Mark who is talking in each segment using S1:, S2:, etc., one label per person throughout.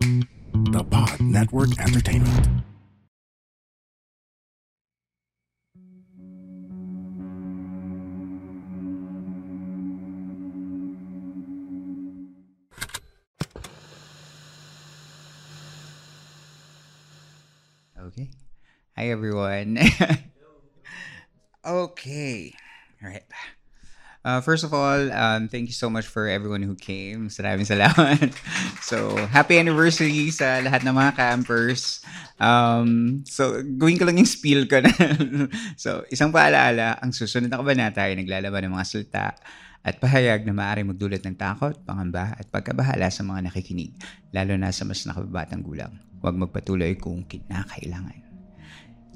S1: The Pod Network Entertainment.
S2: Okay. Hi, everyone. okay. All right. Uh, first of all, um, thank you so much for everyone who came. Maraming salamat. so, happy anniversary sa lahat ng mga campers. Um, so, gawin ko lang yung spiel ko na. so, isang paalaala, ang susunod na kabanata ay naglalaban ng mga salita at pahayag na maaaring magdulot ng takot, pangamba at pagkabahala sa mga nakikinig, lalo na sa mas nakababatang gulang. Huwag magpatuloy kung kinakailangan.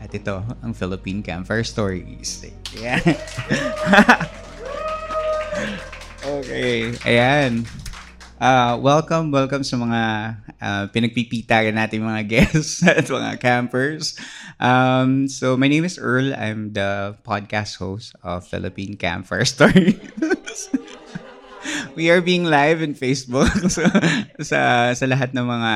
S2: At ito, ang Philippine Campfire Stories. Yeah. okay. Ayan. Uh, welcome, welcome sa mga uh, pinagpipitagan natin mga guests at mga campers. Um, so, my name is Earl. I'm the podcast host of Philippine Campfire Stories. we are being live in Facebook so, sa sa lahat ng mga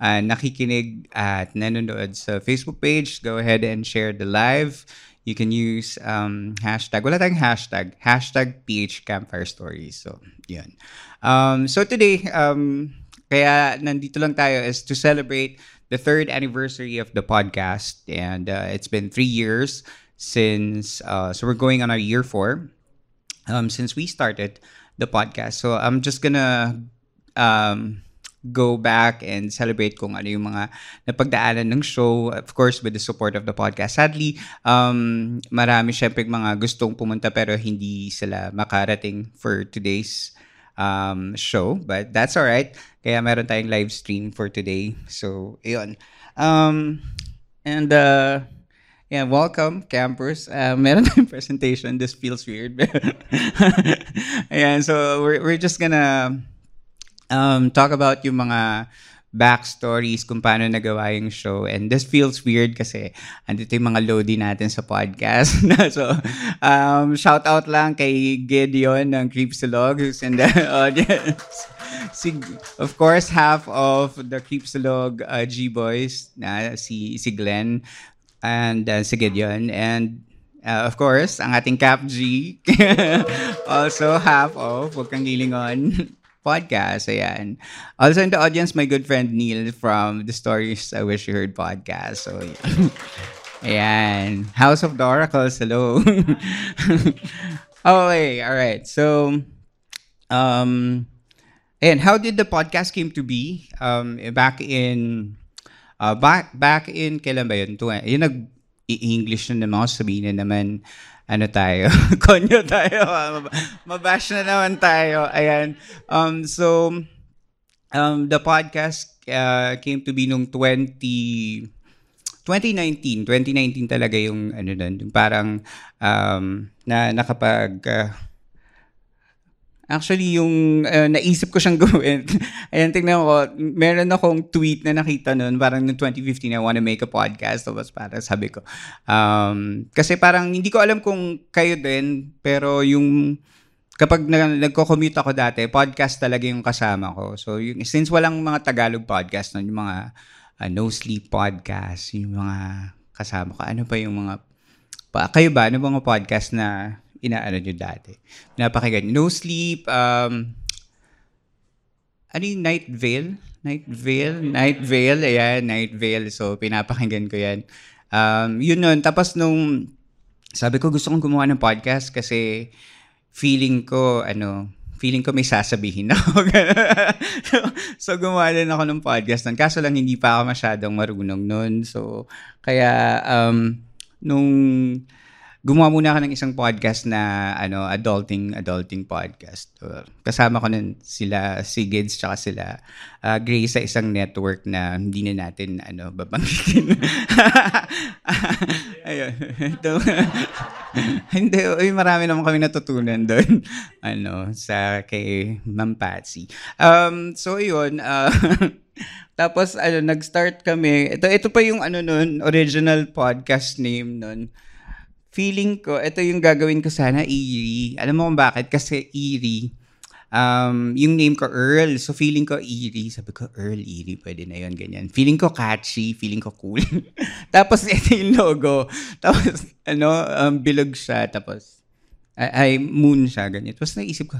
S2: uh, nakikinig at nanonood sa Facebook page. Go ahead and share the live. You can use um, hashtag, wala tayong hashtag, hashtag PH Campfire Stories. So, yun. Um, so today, um, kaya nandito lang tayo is to celebrate the third anniversary of the podcast. And uh, it's been three years since, uh, so we're going on our year four um, since we started the podcast. So I'm just gonna um, go back and celebrate kung ano yung mga napagdaanan ng show. Of course, with the support of the podcast. Sadly, um, marami syempre mga gustong pumunta pero hindi sila makarating for today's um, show. But that's alright. Kaya meron tayong live stream for today. So, yun. Um, and, uh, Yeah, welcome campers. Uh, meron tayong presentation. This feels weird. Ayan, so we're, we're just gonna um, talk about yung mga backstories kung paano nagawa yung show. And this feels weird kasi andito yung mga loadie natin sa podcast. so, um, shout out lang kay Gideon ng Creepsilog who's in the audience. si, of course, half of the Creepsilog uh, G-Boys, na si, si Glenn and uh, si Gideon. And Uh, of course, ang ating Cap G. also half of Huwag Kang Lilingon podcast. Ayan. Also in the audience, my good friend Neil from the Stories I Wish You Heard podcast. So, ayan. House of the Oracles, hello. okay, all right. So, um, and how did the podcast came to be? Um, back in, uh, back, back in, kailan ba yun? Tw- yun nag, i-English na naman sabihin na naman, ano tayo, konyo tayo, mabash na naman tayo. Ayan. Um, so, um, the podcast uh, came to be nung 20, 2019. 2019 talaga yung, ano nun, yung parang, um, na nakapag, uh, Actually, yung uh, naisip ko siyang gawin, ayan, tingnan ko, meron akong tweet na nakita noon, parang noong 2015, I wanna make a podcast. Tapos parang sabi ko, um, kasi parang hindi ko alam kung kayo din, pero yung, kapag na, nagko-commute ako dati, podcast talaga yung kasama ko. So, yung, since walang mga Tagalog podcast nun, yung mga uh, no sleep podcast, yung mga kasama ko, ano pa yung mga, pa, kayo ba, ano mga podcast na inaano nyo dati. Napakinggan. No Sleep, um, ano yung Night Vale? Night Vale? Night Vale, ayan, Night Vale. So, pinapakinggan ko yan. Um, yun nun. Tapos nung, sabi ko gusto kong gumawa ng podcast kasi feeling ko, ano, feeling ko may sasabihin ako. so, so, gumawa din ako ng podcast nun. Kaso lang, hindi pa ako masyadong marunong nun. So, kaya, um, nung gumawa muna ako ng isang podcast na ano adulting adulting podcast. Kasama ko nun sila si Gids tsaka sila uh, Gray sa isang network na hindi na natin ano babanggitin. Ayun. hindi, oy, marami naman kami natutunan doon. ano, sa kay Ma'am Patsy. Um, so yun, uh, tapos ano nag-start kami. Ito ito pa yung ano noon, original podcast name noon feeling ko, ito yung gagawin ko sana, Eerie. Alam mo kung bakit? Kasi Eerie, um, yung name ko Earl. So feeling ko Eerie. Sabi ko, Earl, Eerie, pwede na yon ganyan. Feeling ko catchy, feeling ko cool. tapos ito yung logo. Tapos, ano, um, bilog siya. Tapos, ay, ay moon siya, ganyan. Tapos naisip ko,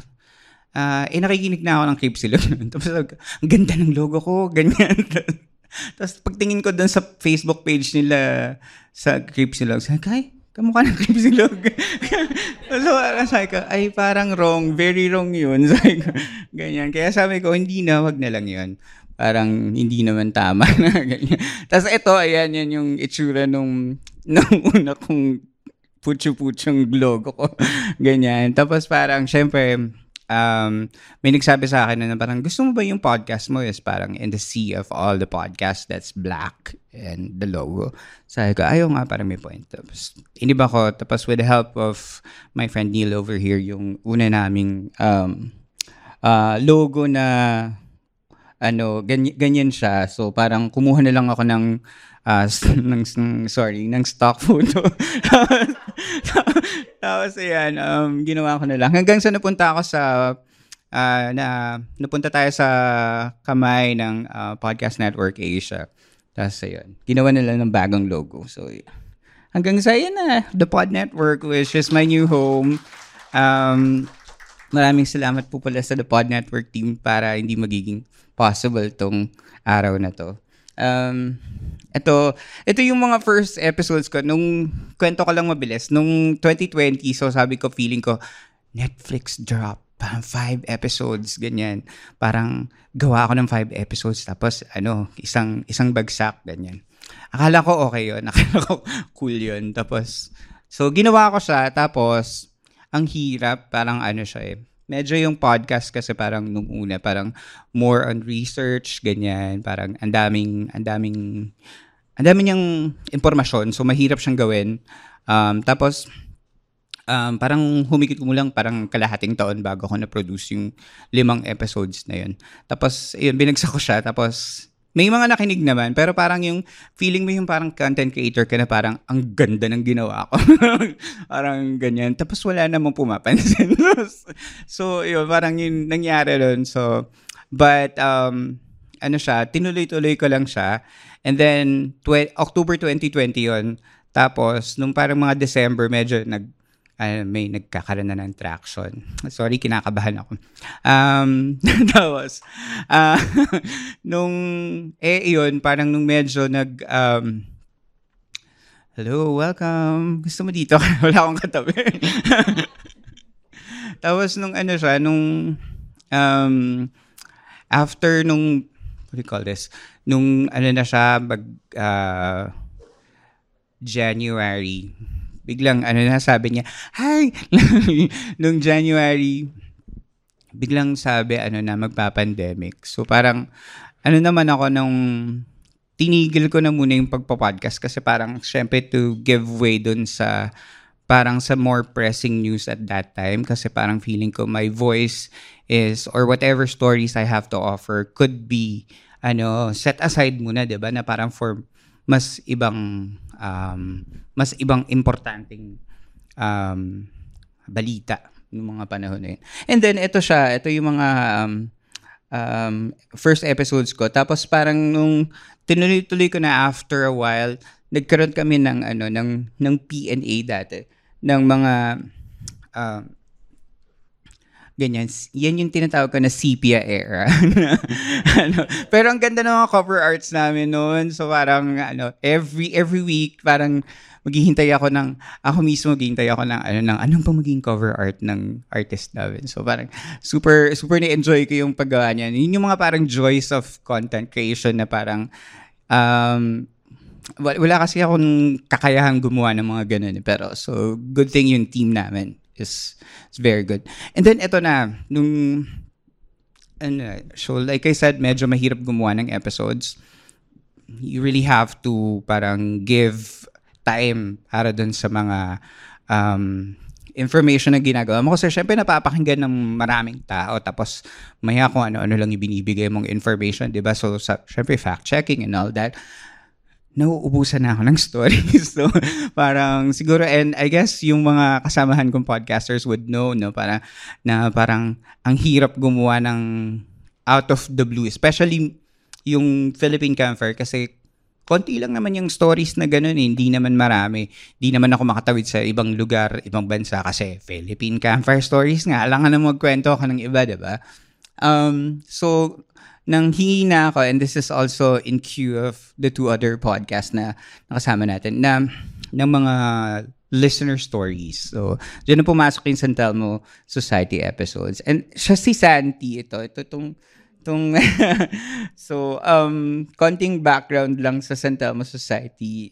S2: uh, eh nakikinig na ako ng Cape Silog. Tapos, ang ganda ng logo ko, ganyan. Tapos pagtingin ko doon sa Facebook page nila sa Cape Silog, sabi ko, kamukha ng silog. so, sabi ko, ay parang wrong, very wrong yun. Sabi ko, ganyan. Kaya sabi ko, hindi na, wag na lang yun. Parang hindi naman tama na. ganyan. Tapos ito, ayan, yan yung itsura nung, nung una kong putyo-putyong logo ko. ganyan. Tapos parang, syempre, um, may nagsabi sa akin na parang gusto mo ba yung podcast mo is parang in the sea of all the podcasts that's black and the logo. Sabi ko, ayaw nga, parang may point. Tapos, iniba ko. Tapos, with the help of my friend Neil over here, yung una naming um, uh, logo na ano, ganyan, ganyan siya. So, parang kumuha na lang ako ng uh, ng, sorry, ng stock photo. Tapos, ayan, um, ginawa ko na lang. Hanggang sa napunta ako sa, uh, na, napunta tayo sa kamay ng uh, Podcast Network Asia. Tapos, ayun, ginawa nila ng bagong logo. So, hanggang sa, yun na, The Pod Network, which is my new home. Um, maraming salamat po pala sa The Pod Network team para hindi magiging possible tong araw na to. Um, ito, ito yung mga first episodes ko. Nung kwento ko lang mabilis, nung 2020, so sabi ko, feeling ko, Netflix drop. Parang five episodes, ganyan. Parang gawa ako ng five episodes, tapos ano, isang, isang bagsak, ganyan. Akala ko okay yun. Akala ko cool yun. Tapos, so ginawa ko siya, tapos, ang hirap, parang ano siya eh. Medyo yung podcast kasi parang nung una, parang more on research, ganyan. Parang ang daming, ang daming, ang daming niyang impormasyon. So, mahirap siyang gawin. Um, tapos, um, parang humigit mo lang parang kalahating taon bago ako na-produce yung limang episodes na yun. Tapos, yun, binagsak ko siya. Tapos, may mga nakinig naman, pero parang yung feeling mo yung parang content creator ka na parang ang ganda ng ginawa ko. parang ganyan. Tapos wala namang pumapansin. so, yun, parang yung nangyari doon. So, but, um, ano siya, tinuloy-tuloy ko lang siya. And then, tw- October 2020 yon Tapos, nung parang mga December, medyo nag, uh, may nagkakaroon na ng traction. Sorry, kinakabahan ako. Um, tapos, uh, nung, eh, yun, parang nung medyo nag, um, hello, welcome. Gusto mo dito? Wala akong katabi. tapos, nung ano siya, nung, um, after nung, what do you call this? Nung, ano na siya, mag, uh, January, biglang ano na sabi niya, hi! Nung January, biglang sabi ano na magpa-pandemic. So parang ano naman ako nung tinigil ko na muna yung pagpa-podcast kasi parang syempre to give way dun sa parang sa more pressing news at that time kasi parang feeling ko my voice is or whatever stories I have to offer could be ano set aside muna 'di ba na parang for mas ibang um, mas ibang importanteng um, balita ng mga panahon na yun. And then, ito siya, ito yung mga um, um, first episodes ko. Tapos parang nung tinuloy-tuloy ko na after a while, nagkaroon kami ng ano ng ng P&A dati ng mga uh, ganyan. Yan yung tinatawag ko na sepia era. ano, pero ang ganda ng mga cover arts namin noon. So parang ano, every every week parang maghihintay ako ng ako mismo maghihintay ako ng ano ng anong pang maging cover art ng artist namin. So parang super super ni-enjoy ko yung paggawa niyan. Yun yung mga parang joys of content creation na parang um wala kasi akong kakayahang gumawa ng mga ganun. Eh. Pero so good thing yung team namin is is very good. And then ito na nung ano, so like I said, medyo mahirap gumawa ng episodes. You really have to parang give time para dun sa mga um, information na ginagawa mo. Kasi syempre napapakinggan ng maraming tao tapos maya kung ano-ano lang ibinibigay mong information, di ba? So, sa, syempre fact-checking and all that nauubusan na ako ng stories. So, parang siguro, and I guess yung mga kasamahan kong podcasters would know, no, para, na parang ang hirap gumawa ng out of the blue, especially yung Philippine Campfire kasi konti lang naman yung stories na ganun eh. Hindi naman marami. Hindi naman ako makatawid sa ibang lugar, ibang bansa kasi Philippine campfire stories nga. Alam nga na magkwento ka ng iba, diba? Um, so, nang hingi na ako, and this is also in queue of the two other podcasts na nakasama natin, na ng mga listener stories. So, dyan na pumasok yung San Telmo Society episodes. And siya si Santi ito. Ito itong Tung so, um, konting background lang sa San Telmo Society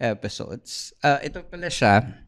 S2: episodes. Uh, ito pala siya.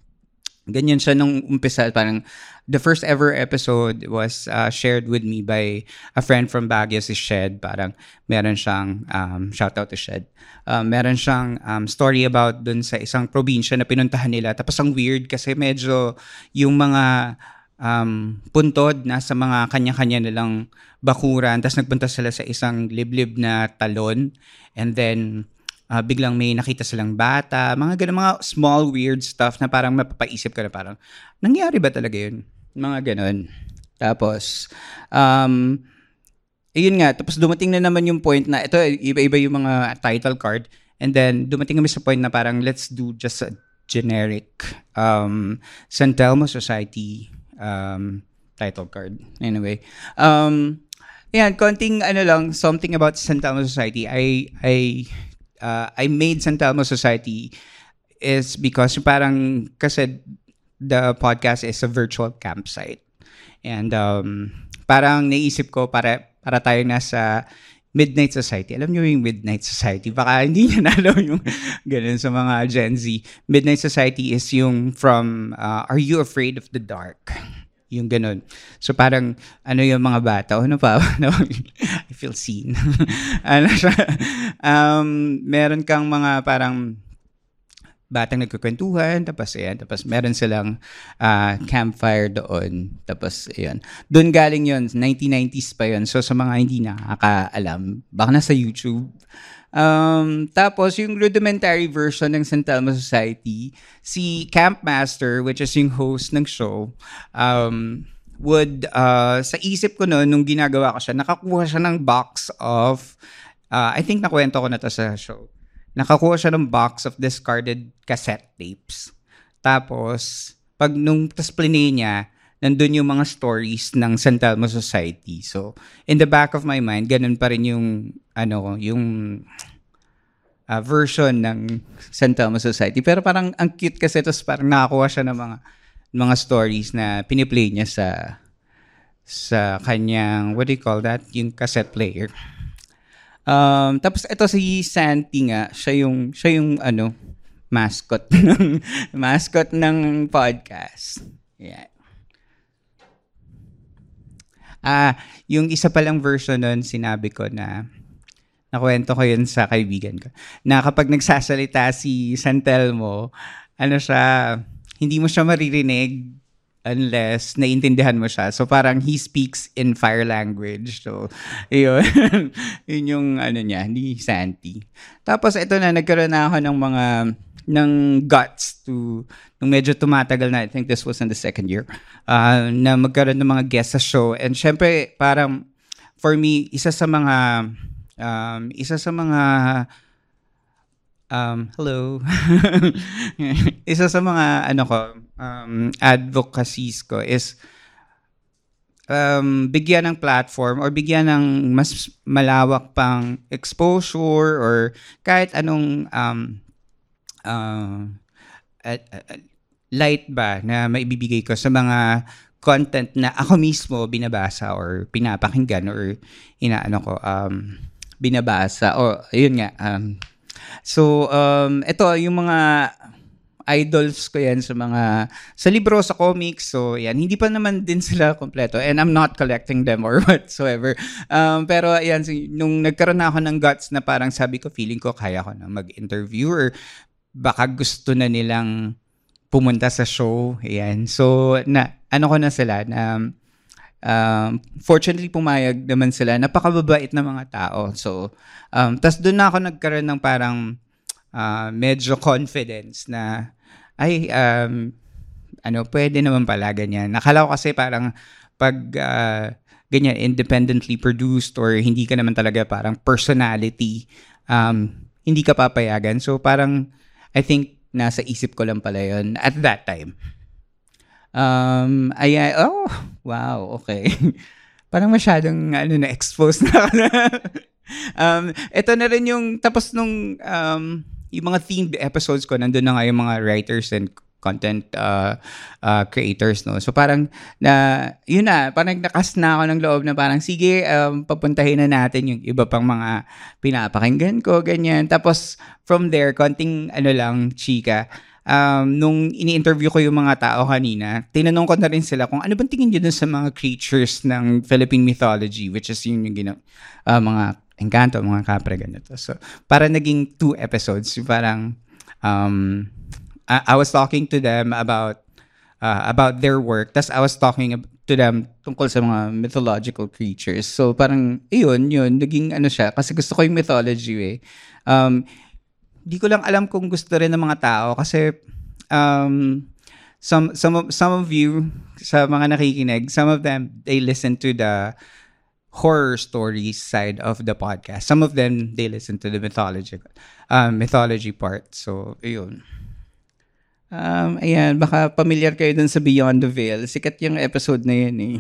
S2: Ganyan siya nung umpisa. Parang the first ever episode was uh, shared with me by a friend from Baguio, si Shed. Parang meron siyang, um, shout out to Shed. Uh, meron siyang um, story about dun sa isang probinsya na pinuntahan nila. Tapos ang weird kasi medyo yung mga um, puntod nasa mga kanya-kanya nilang bakuran. Tapos nagpunta sila sa isang liblib na talon. And then, uh, biglang may nakita silang bata. Mga ganun, mga small weird stuff na parang mapapaisip ka na parang, nangyari ba talaga yun? Mga ganun. Tapos, um, ayun nga, tapos dumating na naman yung point na, ito, iba-iba yung mga title card. And then, dumating kami sa point na parang, let's do just a generic um, San Telmo Society um, title card. Anyway, um, yan, konting ano lang, something about San Telmo Society. I, I, uh, I made San Telmo Society is because parang, kasi the podcast is a virtual campsite. And um, parang naisip ko para para tayo nasa Midnight Society. Alam niyo yung Midnight Society? Baka hindi niya na alam yung ganun sa mga Gen Z. Midnight Society is yung from uh, Are You Afraid of the Dark? Yung ganun. So parang ano yung mga bata, ano pa? I feel seen. ano siya? Um, meron kang mga parang batang nagkukwentuhan, tapos ayan, tapos meron silang uh, campfire doon, tapos ayan. Doon galing yon 1990s pa yon So sa mga hindi nakakaalam, baka nasa YouTube. Um, tapos yung rudimentary version ng San Telmo Society, si Campmaster, which is yung host ng show, um, would, uh, sa isip ko noon, nung ginagawa ko siya, nakakuha siya ng box of, uh, I think nakwento ko na to sa show nakakuha siya ng box of discarded cassette tapes. Tapos, pag nung tas niya, nandun yung mga stories ng San Telmo Society. So, in the back of my mind, ganun pa rin yung, ano, yung uh, version ng San Telmo Society. Pero parang ang cute kasi, tapos parang nakakuha siya ng mga, mga stories na piniplay niya sa sa kanyang, what do you call that? Yung cassette player. Um, tapos ito si Santi nga, siya yung siya yung ano, mascot ng mascot ng podcast. Yeah. Ah, yung isa palang version nun, sinabi ko na nakwento ko yun sa kaibigan ko. Na kapag nagsasalita si Santelmo, ano siya, hindi mo siya maririnig unless naiintindihan mo siya. So parang he speaks in fire language. So yun, yun yung ano niya, ni Santi. Tapos ito na, nagkaroon na ako ng mga ng guts to nung medyo tumatagal na I think this was in the second year uh, na magkaroon ng mga guests sa show and syempre parang for me isa sa mga um, isa sa mga Um, hello. Isa sa mga ano ko, um, advocacies ko is um, bigyan ng platform or bigyan ng mas malawak pang exposure or kahit anong um, uh, uh, uh, light ba na maibibigay ko sa mga content na ako mismo binabasa or pinapakinggan or inaano ko um binabasa o yun nga um so um ito yung mga idols ko yan sa mga sa libro sa comics. So yan. Hindi pa naman din sila kompleto. And I'm not collecting them or whatsoever. Um, pero yan nung nagkaroon na ako ng guts na parang sabi ko feeling ko kaya ko na mag-interview or baka gusto na nilang pumunta sa show. Yan. So na ano ko na sila na um, fortunately pumayag naman sila. Napakababait na mga tao. So um, tas doon na ako nagkaroon ng parang uh, medyo confidence na ay um, ano pwede naman pala ganyan. Nakala ko kasi parang pag uh, ganyan independently produced or hindi ka naman talaga parang personality um, hindi ka papayagan. So parang I think nasa isip ko lang pala yon at that time. Um, ay, oh, wow, okay. parang masyadong ano na expose na um, ito na rin yung tapos nung um, yung mga themed episodes ko, nandun na nga yung mga writers and content uh, uh, creators no? So parang na yun na parang nakas na ako ng loob na parang sige um, papuntahin na natin yung iba pang mga pinapakinggan ko ganyan. Tapos from there konting ano lang chika. Um, nung ini-interview ko yung mga tao kanina, tinanong ko na rin sila kung ano bang tingin nyo sa mga creatures ng Philippine mythology, which is yun yung gina- uh, mga Encanto, mga kapre, ganito. So, para naging two episodes, parang, um, I, I was talking to them about, uh, about their work, tas I was talking to them tungkol sa mga mythological creatures. So, parang, yun, yun, naging ano siya, kasi gusto ko yung mythology eh. Um, di ko lang alam kung gusto rin ng mga tao, kasi, um, some, some, of, some of you, sa mga nakikinig, some of them, they listen to the, horror stories side of the podcast. Some of them they listen to the mythology um, mythology part. So, ayun. Um, ayan, baka familiar kayo dun sa Beyond the Veil. Sikat yung episode na yun eh.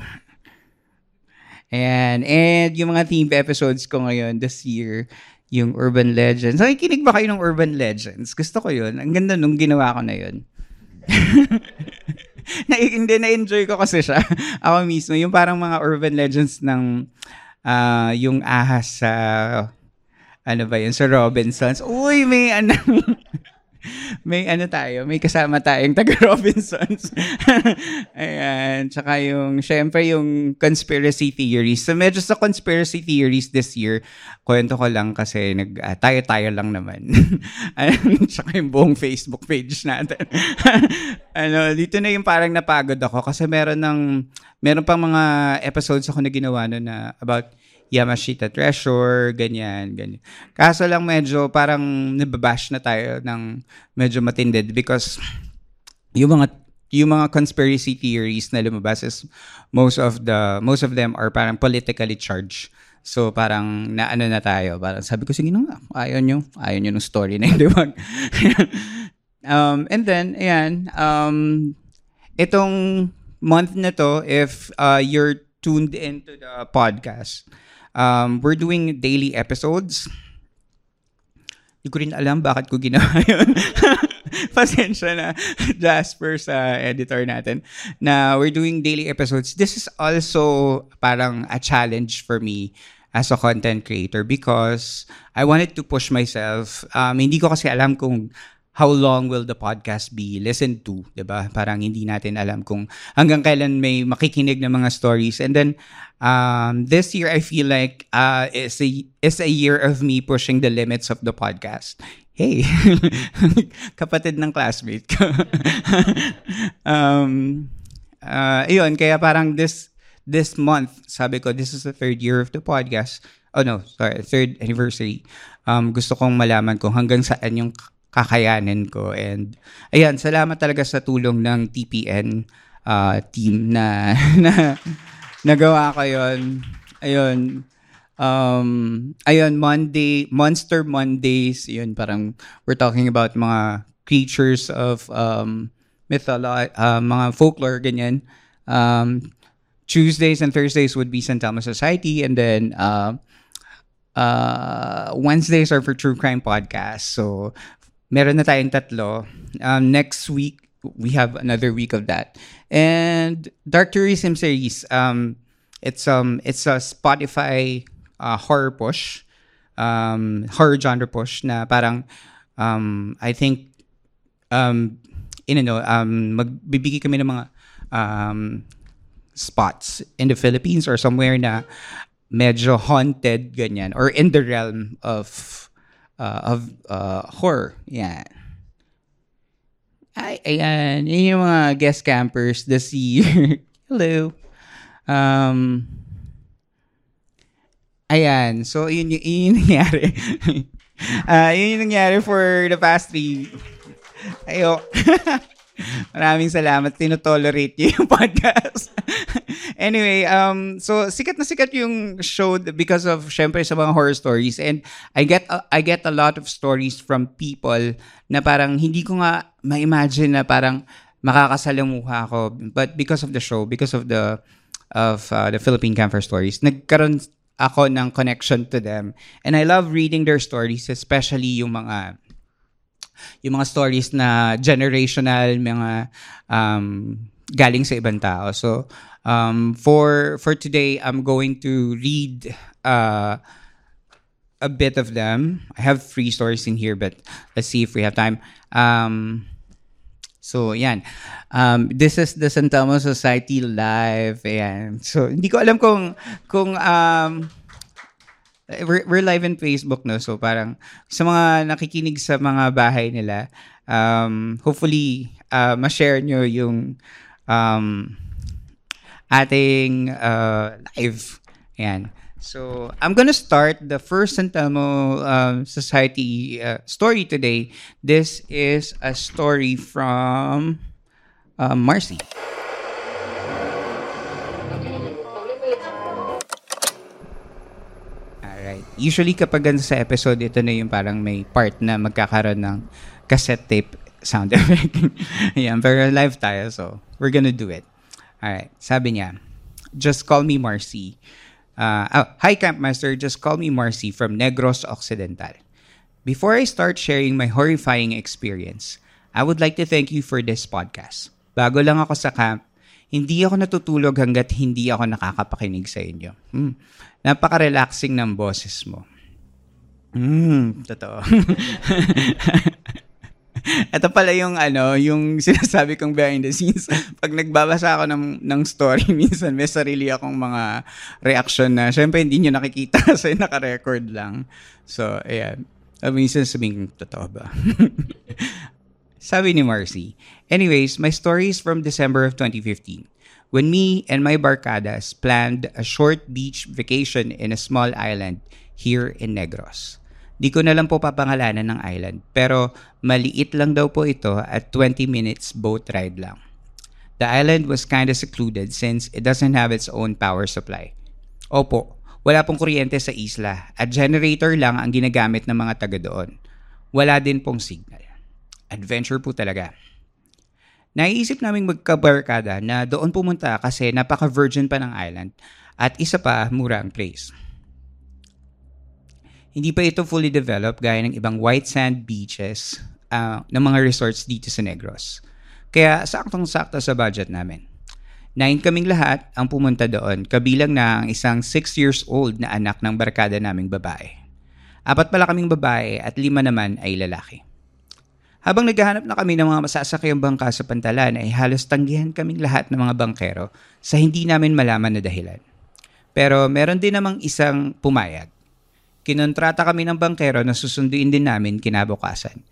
S2: Ayan. And yung mga theme episodes ko ngayon this year, yung Urban Legends. Nakikinig ba kayo ng Urban Legends? Gusto ko yun. Ang ganda nung ginawa ko na yun. na, hindi, na-enjoy ko kasi siya. Ako mismo, yung parang mga urban legends ng uh, yung ahas sa, ano ba yun, sa Robinsons. Uy, may ano, may ano tayo, may kasama tayong taga Robinsons. Ayan, tsaka yung, syempre yung conspiracy theories. So medyo sa conspiracy theories this year, kwento ko lang kasi nag, uh, tayo-tayo lang naman. tsaka yung buong Facebook page natin. ano, dito na yung parang napagod ako kasi meron ng, meron pang mga episodes ako na ginawa no na about Yamashita Treasure, ganyan, ganyan. Kaso lang medyo parang nababash na tayo ng medyo matindid because yung mga yung mga conspiracy theories na lumabas is most of the most of them are parang politically charged. So parang naano na tayo. Parang sabi ko sige na nga, ayaw nyo. Ayaw nyo ng story na hindi wag. um, and then, ayan, um, itong month na to, if uh, you're tuned into the podcast, Um, we're doing daily episodes. Hindi ko rin alam bakit ko ginawa yun. Pasensya na, Jasper, sa editor natin, na we're doing daily episodes. This is also parang a challenge for me as a content creator because I wanted to push myself. Um, hindi ko kasi alam kung how long will the podcast be listened to, 'di ba? Parang hindi natin alam kung hanggang kailan may makikinig ng mga stories. And then um, this year I feel like uh is a is a year of me pushing the limits of the podcast. Hey, kapatid ng classmate ko. um, uh, ayun, kaya parang this this month, sabi ko, this is the third year of the podcast. Oh no, sorry, third anniversary. Um, gusto kong malaman kung hanggang saan yung kakayanin ko. And ayan, salamat talaga sa tulong ng TPN uh, team na, na nagawa ko yon. Ayun. Um, ayun, Monday, Monster Mondays, yun, parang we're talking about mga creatures of um, mytholo- uh, mga folklore, ganyan. Um, Tuesdays and Thursdays would be San Telmo Society, and then uh, uh, Wednesdays are for True Crime Podcast. So, meron na tayong tatlo. Um, next week, we have another week of that. And Dark Tourism series, um, it's um it's a Spotify uh, horror push, um, horror genre push na parang um, I think um, in ano, um, magbibigay kami ng mga um, spots in the Philippines or somewhere na medyo haunted ganyan or in the realm of uh, of uh, horror. Yeah. Ay, ayan. Yun yung mga guest campers this year. Hello. Um, ayan. So, yun, yun, yun yung nangyari. uh, yun yung nangyari for the past three... Ayo. Maraming salamat. Tinotolerate niyo yung podcast. anyway, um, so sikat na sikat yung show because of, syempre, sa mga horror stories. And I get, uh, I get a lot of stories from people na parang hindi ko nga ma-imagine na parang makakasalamuha ako. But because of the show, because of the, of uh, the Philippine Camper Stories, nagkaroon ako ng connection to them. And I love reading their stories, especially yung mga yung mga stories na generational, mga um, galing sa ibang tao. So, um, for for today, I'm going to read uh, a bit of them. I have three stories in here, but let's see if we have time. Um, so, yan. Um, this is the San Telmo Society Live. Ayan. So, hindi ko alam kung, kung um, we're, we're live in Facebook, no? So parang sa mga nakikinig sa mga bahay nila, um, hopefully, uh, ma-share nyo yung um, ating uh, live. Ayan. So, I'm gonna start the first San Telmo um, Society uh, story today. This is a story from uh, Marcy. Alright. Usually kapag sa episode, ito na yung parang may part na magkakaroon ng cassette tape sound effect. Ayan, pero live tayo, so we're gonna do it. Alright. Sabi niya, just call me Marcy. Uh, oh, hi Campmaster, just call me Marcy from Negros Occidental. Before I start sharing my horrifying experience, I would like to thank you for this podcast. Bago lang ako sa camp, hindi ako natutulog hanggat hindi ako nakakapakinig sa inyo. Hmm. Napaka-relaxing ng boses mo. Hmm, totoo. Ito pala yung ano, yung sinasabi kong behind the scenes. Pag nagbabasa ako ng, ng story, minsan may sarili akong mga reaction na syempre hindi nyo nakikita kasi naka-record lang. So, ayan. Minsan sabihin, totoo ba? Sabi ni Marcy. Anyways, my story is from December of 2015 when me and my barcadas planned a short beach vacation in a small island here in Negros. Di ko na lang po papangalanan ng island, pero maliit lang daw po ito at 20 minutes boat ride lang. The island was kind of secluded since it doesn't have its own power supply. Opo, wala pong kuryente sa isla at generator lang ang ginagamit ng mga taga doon. Wala din pong signal. Adventure po talaga. Naiisip naming magkabarkada na doon pumunta kasi napaka-virgin pa ng island at isa pa, mura ang place. Hindi pa ito fully developed gaya ng ibang white sand beaches uh, ng mga resorts dito sa Negros. Kaya saktong-sakto sa budget namin. Nine kaming lahat ang pumunta doon, kabilang na ang isang 6 years old na anak ng barkada naming babae. Apat pala kaming babae at lima naman ay lalaki. Habang naghahanap na kami ng mga masasakyang bangka sa pantalan ay halos tanggihan kaming lahat ng mga bangkero sa hindi namin malaman na dahilan. Pero meron din namang isang pumayag. Kinontrata kami ng bangkero na susunduin din namin kinabukasan.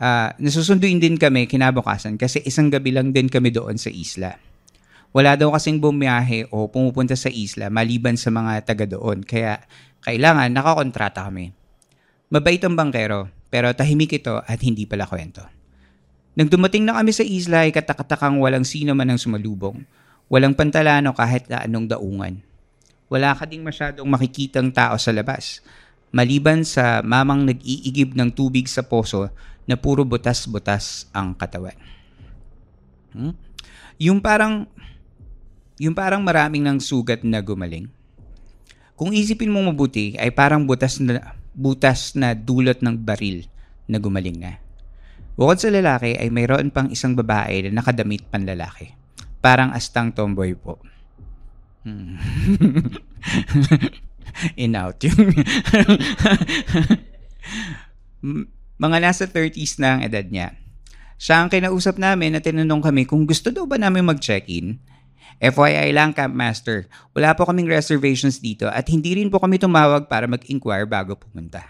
S2: Uh, nasusunduin din kami kinabukasan kasi isang gabi lang din kami doon sa isla. Wala daw kasing bumiyahe o pumupunta sa isla maliban sa mga taga doon kaya kailangan nakakontrata kami. Mabait ang bangkero pero tahimik ito at hindi pala kwento. Nang dumating na kami sa isla ay katakatakang walang sino man ang sumalubong. Walang pantalano kahit na anong daungan. Wala ka ding masyadong makikitang tao sa labas. Maliban sa mamang nag-iigib ng tubig sa poso na puro butas-butas ang katawan. Hmm? Yung parang Yung parang maraming ng sugat na gumaling. Kung isipin mo mabuti, ay parang butas na, butas na dulot ng baril na gumaling na. Bukod sa lalaki ay mayroon pang isang babae na nakadamit panlalaki. Parang astang tomboy po. Hmm. In out yung mga nasa 30s na ang edad niya. Siya ang kinausap namin na tinanong kami kung gusto daw ba namin mag-check-in FYI lang, Campmaster, wala po kaming reservations dito at hindi rin po kami tumawag para mag-inquire bago pumunta.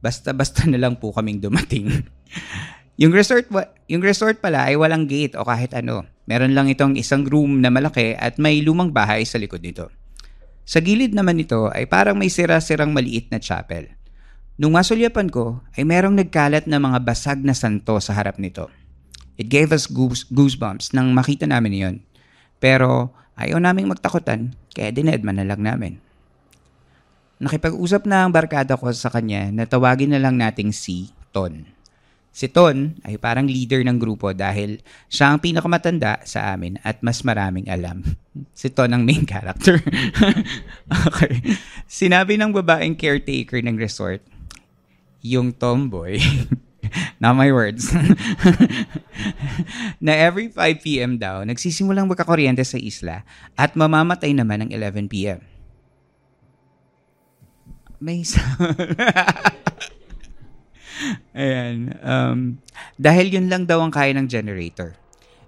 S2: Basta-basta na lang po kaming dumating. yung resort yung resort pala ay walang gate o kahit ano. Meron lang itong isang room na malaki at may lumang bahay sa likod nito. Sa gilid naman nito ay parang may sira-sirang maliit na chapel. Nung masulyapan ko ay merong nagkalat na mga basag na santo sa harap nito. It gave us goose, goosebumps nang makita namin yon. Pero ayaw naming magtakutan, kaya dinedman na lang namin. Nakipag-usap na ang barkada ko sa kanya na tawagin na lang nating si Ton. Si Ton ay parang leader ng grupo dahil siya ang pinakamatanda sa amin at mas maraming alam. Si Ton ang main character. okay. Sinabi ng babaeng caretaker ng resort, yung tomboy, Not my words. na every 5 p.m. daw, nagsisimulang magkakuryente sa isla at mamamatay naman ng 11 p.m. May Ayan. Um, dahil yun lang daw ang kaya ng generator.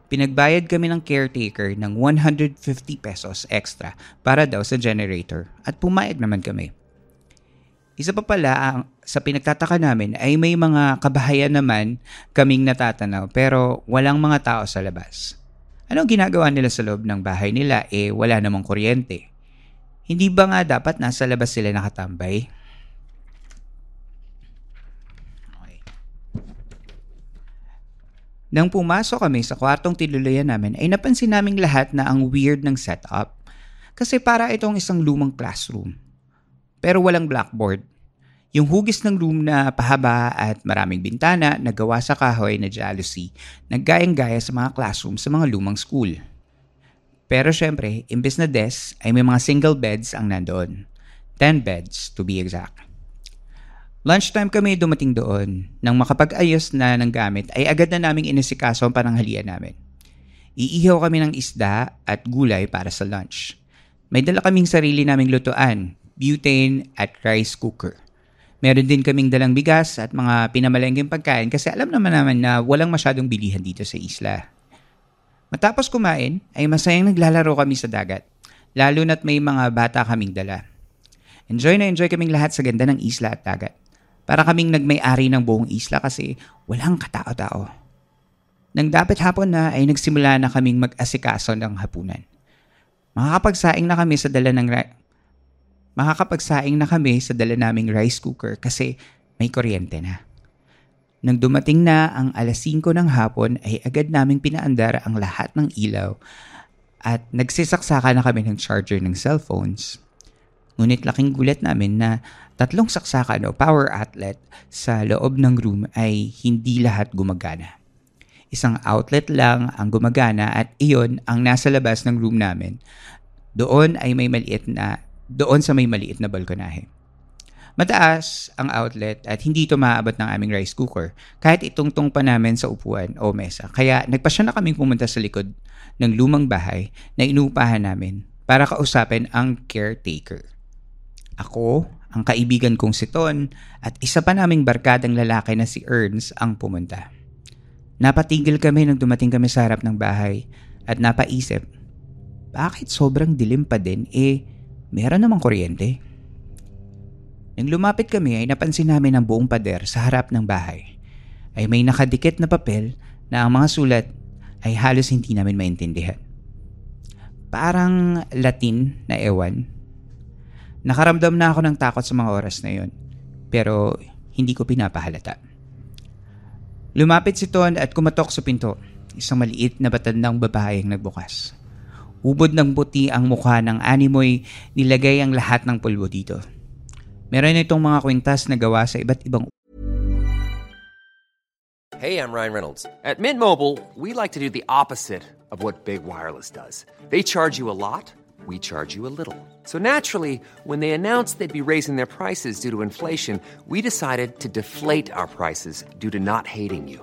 S2: Pinagbayad kami ng caretaker ng 150 pesos extra para daw sa generator at pumayag naman kami. Isa pa pala, ang, sa pinagtataka namin ay may mga kabahayan naman kaming natatanaw pero walang mga tao sa labas. Anong ginagawa nila sa loob ng bahay nila? Eh, wala namang kuryente. Hindi ba nga dapat nasa labas sila nakatambay? Okay. Nang pumasok kami sa kwartong tinuluyan namin ay napansin naming lahat na ang weird ng setup. Kasi para itong isang lumang classroom pero walang blackboard. Yung hugis ng room na pahaba at maraming bintana na gawa sa kahoy na jealousy, naggayang-gaya sa mga classroom sa mga lumang school. Pero syempre, imbes na desk ay may mga single beds ang nandoon. 10 beds to be exact. Lunchtime kami dumating doon. Nang makapag-ayos na ng gamit ay agad na naming inisikaso ang pananghalian namin. Iihaw kami ng isda at gulay para sa lunch. May dala kaming sarili naming lutuan, butane at rice cooker. Meron din kaming dalang bigas at mga pinamalenggeng pagkain kasi alam naman naman na walang masyadong bilihan dito sa isla. Matapos kumain ay masayang naglalaro kami sa dagat, lalo na't may mga bata kaming dala. Enjoy na enjoy kaming lahat sa ganda ng isla at dagat. Para kaming nagmay-ari ng buong isla kasi walang katao-tao. Nang dapat hapon na ay nagsimula na kaming mag-asikaso ng hapunan. Makakapagsaing na kami sa dala ng ra- makakapagsaing na kami sa dala naming rice cooker kasi may kuryente na. Nang dumating na ang alas 5 ng hapon ay agad naming pinaandar ang lahat ng ilaw at nagsisaksaka na kami ng charger ng cellphones. Ngunit laking gulat namin na tatlong saksakan o power outlet sa loob ng room ay hindi lahat gumagana. Isang outlet lang ang gumagana at iyon ang nasa labas ng room namin. Doon ay may maliit na doon sa may maliit na balkonahe. Mataas ang outlet at hindi ito maabot ng aming rice cooker kahit itungtong pa namin sa upuan o mesa. Kaya nagpasya na kaming pumunta sa likod ng lumang bahay na inuupahan namin para kausapin ang caretaker. Ako, ang kaibigan kong si Ton at isa pa naming barkadang lalaki na si Ernst ang pumunta. Napatigil kami nang dumating kami sa harap ng bahay at napaisip, bakit sobrang dilim pa din eh meron namang kuryente. Nang lumapit kami ay napansin namin ang buong pader sa harap ng bahay. Ay may nakadikit na papel na ang mga sulat ay halos hindi namin maintindihan. Parang Latin na ewan. Nakaramdam na ako ng takot sa mga oras na yon, pero hindi ko pinapahalata. Lumapit si Ton at kumatok sa pinto. Isang maliit na batandang babae ang nagbukas. Ubod ng puti ang mukha ng animoy, nilagay ang lahat ng pulbo dito. Meron itong mga kwintas na gawa sa iba't ibang
S3: Hey, I'm Ryan Reynolds. At Mint Mobile, we like to do the opposite of what Big Wireless does. They charge you a lot, we charge you a little. So naturally, when they announced they'd be raising their prices due to inflation, we decided to deflate our prices due to not hating you.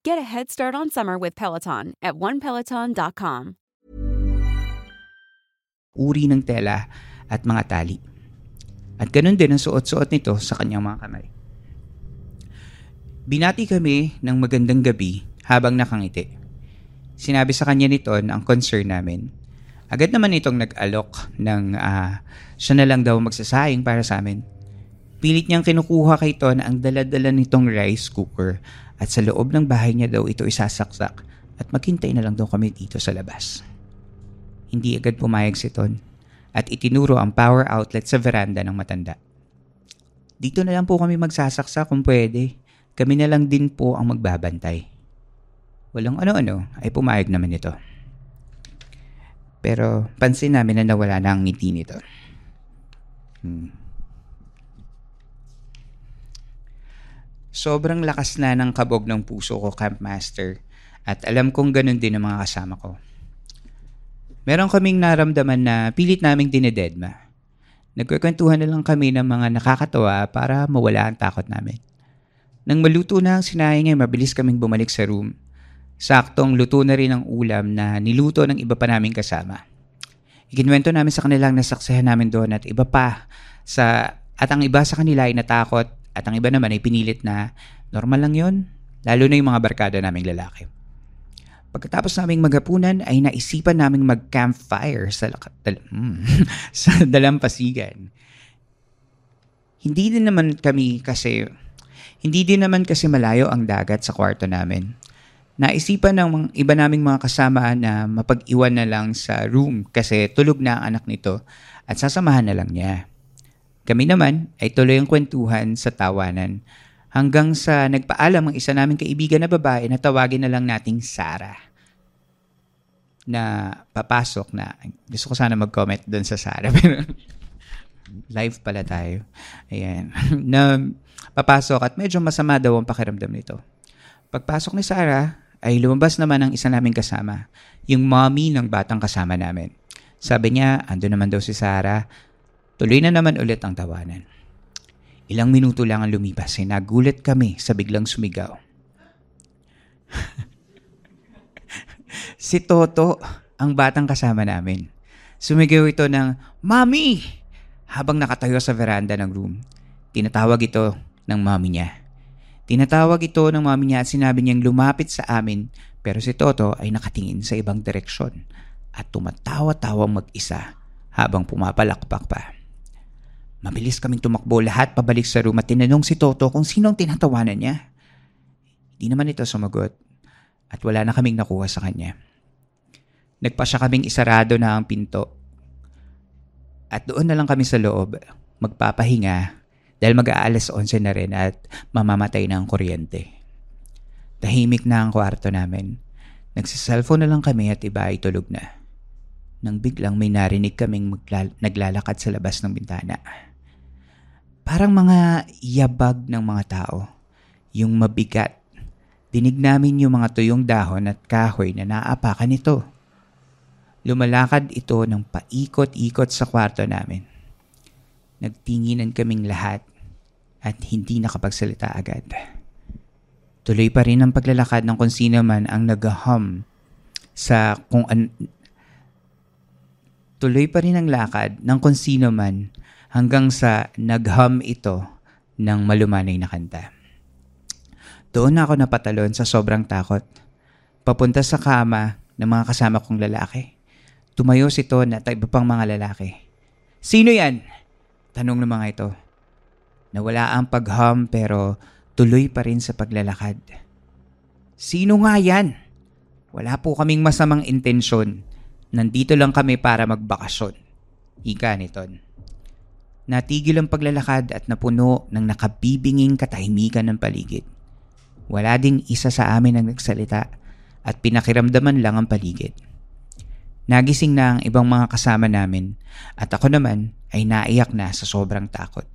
S4: Get a head start on summer with Peloton at onepeloton.com.
S2: uri ng tela at mga tali. At ganun din ang suot-suot nito sa kanyang mga kamay. Binati kami ng magandang gabi habang nakangiti. Sinabi sa kanya nito ang concern namin. Agad naman itong nag-alok ng ah, siya na lang daw magsasayang para sa amin. Pilit niyang kinukuha kay Ton ang daladala nitong rice cooker at sa loob ng bahay niya daw ito isasaksak at maghintay na lang daw kami dito sa labas. Hindi agad pumayag si Ton at itinuro ang power outlet sa veranda ng matanda. Dito na lang po kami magsasaksa kung pwede. Kami na lang din po ang magbabantay. Walang ano-ano ay pumayag naman ito. Pero pansin namin na nawala na ang ngiti nito. Hmm. Sobrang lakas na ng kabog ng puso ko, Campmaster. At alam kong ganun din ang mga kasama ko. Meron kaming naramdaman na pilit naming dinededma. Nagkukwentuhan na lang kami ng mga nakakatawa para mawala ang takot namin. Nang maluto na ang sinayang ay mabilis kaming bumalik sa room. Saktong luto na rin ang ulam na niluto ng iba pa naming kasama. Ikinwento namin sa kanilang nasaksihan namin doon at iba pa sa at ang iba sa kanila ay natakot at ang iba naman ay pinilit na normal lang yon lalo na yung mga barkada naming lalaki. Pagkatapos naming maghapunan ay naisipan naming mag-campfire sa, dal- mm, sa dalampasigan. Hindi din naman kami kasi hindi din naman kasi malayo ang dagat sa kwarto namin. Naisipan ng mga iba naming mga kasama na mapag-iwan na lang sa room kasi tulog na ang anak nito at sasamahan na lang niya. Kami naman ay tuloy ang kwentuhan sa tawanan hanggang sa nagpaalam ang isa naming kaibigan na babae na tawagin na lang nating Sarah na papasok na gusto ko sana mag-comment doon sa Sarah pero live pala tayo. Ayan. na papasok at medyo masama daw ang pakiramdam nito. Pagpasok ni Sarah, ay lumabas naman ang isa naming kasama, yung mommy ng batang kasama namin. Sabi niya, ando naman daw si Sarah. Tuloy na naman ulit ang tawanan. Ilang minuto lang ang lumipas ay nagulat kami sa biglang sumigaw. si Toto, ang batang kasama namin. Sumigaw ito ng, Mami! Habang nakatayo sa veranda ng room. Tinatawag ito ng mami niya. Tinatawag ito ng mami niya at sinabi niyang lumapit sa amin pero si Toto ay nakatingin sa ibang direksyon at tumatawa-tawang mag-isa habang pumapalakpak pa. Mabilis kaming tumakbo lahat pabalik sa room at tinanong si Toto kung sino ang tinatawanan niya. Di naman ito sumagot at wala na kaming nakuha sa kanya. Nagpa siya kaming isarado na ang pinto at doon na lang kami sa loob magpapahinga dahil mag-aalas 11 na rin at mamamatay na ang kuryente. Tahimik na ang kwarto namin. Nagsiselfone na lang kami at iba ay tulog na. Nang biglang may narinig kaming magla- naglalakad sa labas ng bintana. Parang mga yabag ng mga tao. Yung mabigat. Dinig namin yung mga tuyong dahon at kahoy na naapakan ito. Lumalakad ito ng paikot-ikot sa kwarto namin. Nagtinginan kaming lahat at hindi nakapagsalita agad. Tuloy pa rin ang paglalakad ng kung sino man ang nag-hum sa kung an- Tuloy pa rin ang lakad ng kung sino man hanggang sa nag-hum ito ng malumanay na kanta. Doon ako napatalon sa sobrang takot. Papunta sa kama ng mga kasama kong lalaki. Tumayo si Ton at iba pang mga lalaki. Sino yan? Tanong ng mga ito. Nawala ang pag-hum pero tuloy pa rin sa paglalakad. Sino nga yan? Wala po kaming masamang intensyon. Nandito lang kami para magbakasyon. Ika ni Ton. Natigil ang paglalakad at napuno ng nakabibinging katahimikan ng paligid. Wala ding isa sa amin ang nagsalita at pinakiramdaman lang ang paligid. Nagising na ang ibang mga kasama namin at ako naman ay naiyak na sa sobrang takot.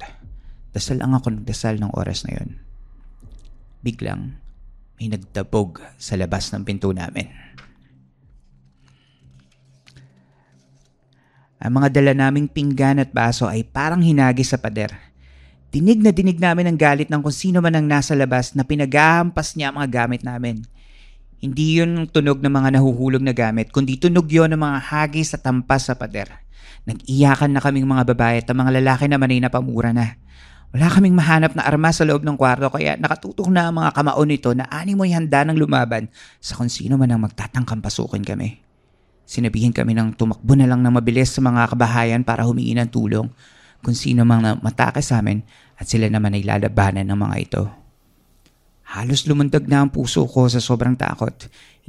S2: Dasal ang ako nagdasal ng oras na yon. Biglang may nagdabog sa labas ng pinto namin. Ang mga dala naming pinggan at baso ay parang hinagis sa pader. Dinig na dinig namin ang galit ng kung sino man ang nasa labas na pinagahampas niya ang mga gamit namin. Hindi yun tunog ng mga nahuhulog na gamit, kundi tunog yon ng mga hagis at tampas sa pader. Nag-iyakan na kaming mga babae at ang mga lalaki naman ay napamura na. Wala kaming mahanap na armas sa loob ng kwarto kaya nakatutok na ang mga kamaon nito na ani mo'y handa ng lumaban sa kung sino man ang magtatangkang pasukin kami. Sinabihin kami ng tumakbo na lang ng mabilis sa mga kabahayan para humingi ng tulong kung sino mang matake sa amin at sila naman ay lalabanan ng mga ito. Halos lumundag na ang puso ko sa sobrang takot.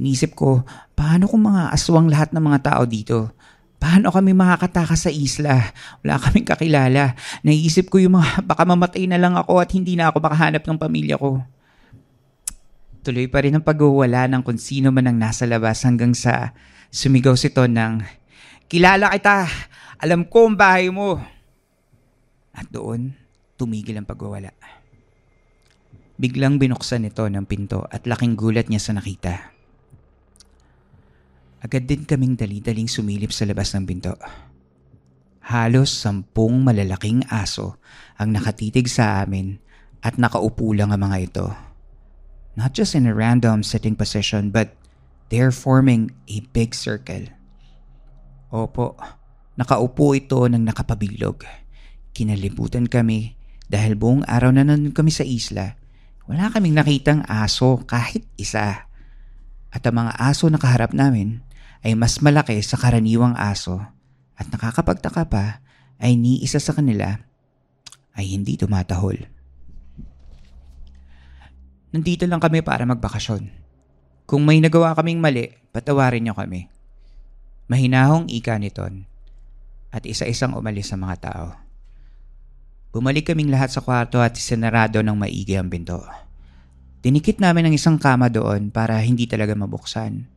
S2: Inisip ko, paano kung mga aswang lahat ng mga tao dito? Paano kami makakatakas sa isla? Wala kaming kakilala. Naisip ko yung mga baka mamatay na lang ako at hindi na ako makahanap ng pamilya ko. Tuloy pa rin ang pagwawala ng kung sino man ang nasa labas hanggang sa Sumigaw si Ton ng, Kilala kita! Alam ko ang bahay mo! At doon, tumigil ang pagwawala. Biglang binuksan nito ng pinto at laking gulat niya sa nakita. Agad din kaming dali-daling sumilip sa labas ng pinto. Halos sampung malalaking aso ang nakatitig sa amin at nakaupo lang ang mga ito. Not just in a random sitting position but They're forming a big circle. Opo, nakaupo ito ng nakapabilog. Kinalibutan kami dahil buong araw na nandun kami sa isla. Wala kaming nakitang aso kahit isa. At ang mga aso na kaharap namin ay mas malaki sa karaniwang aso at nakakapagtaka pa ay ni isa sa kanila ay hindi tumatahol. Nandito lang kami para magbakasyon. Kung may nagawa kaming mali, patawarin niyo kami. Mahinahong ika ni Ton at isa-isang umalis sa mga tao. Bumalik kaming lahat sa kwarto at isinarado ng maigi ang pinto. Dinikit namin ang isang kama doon para hindi talaga mabuksan.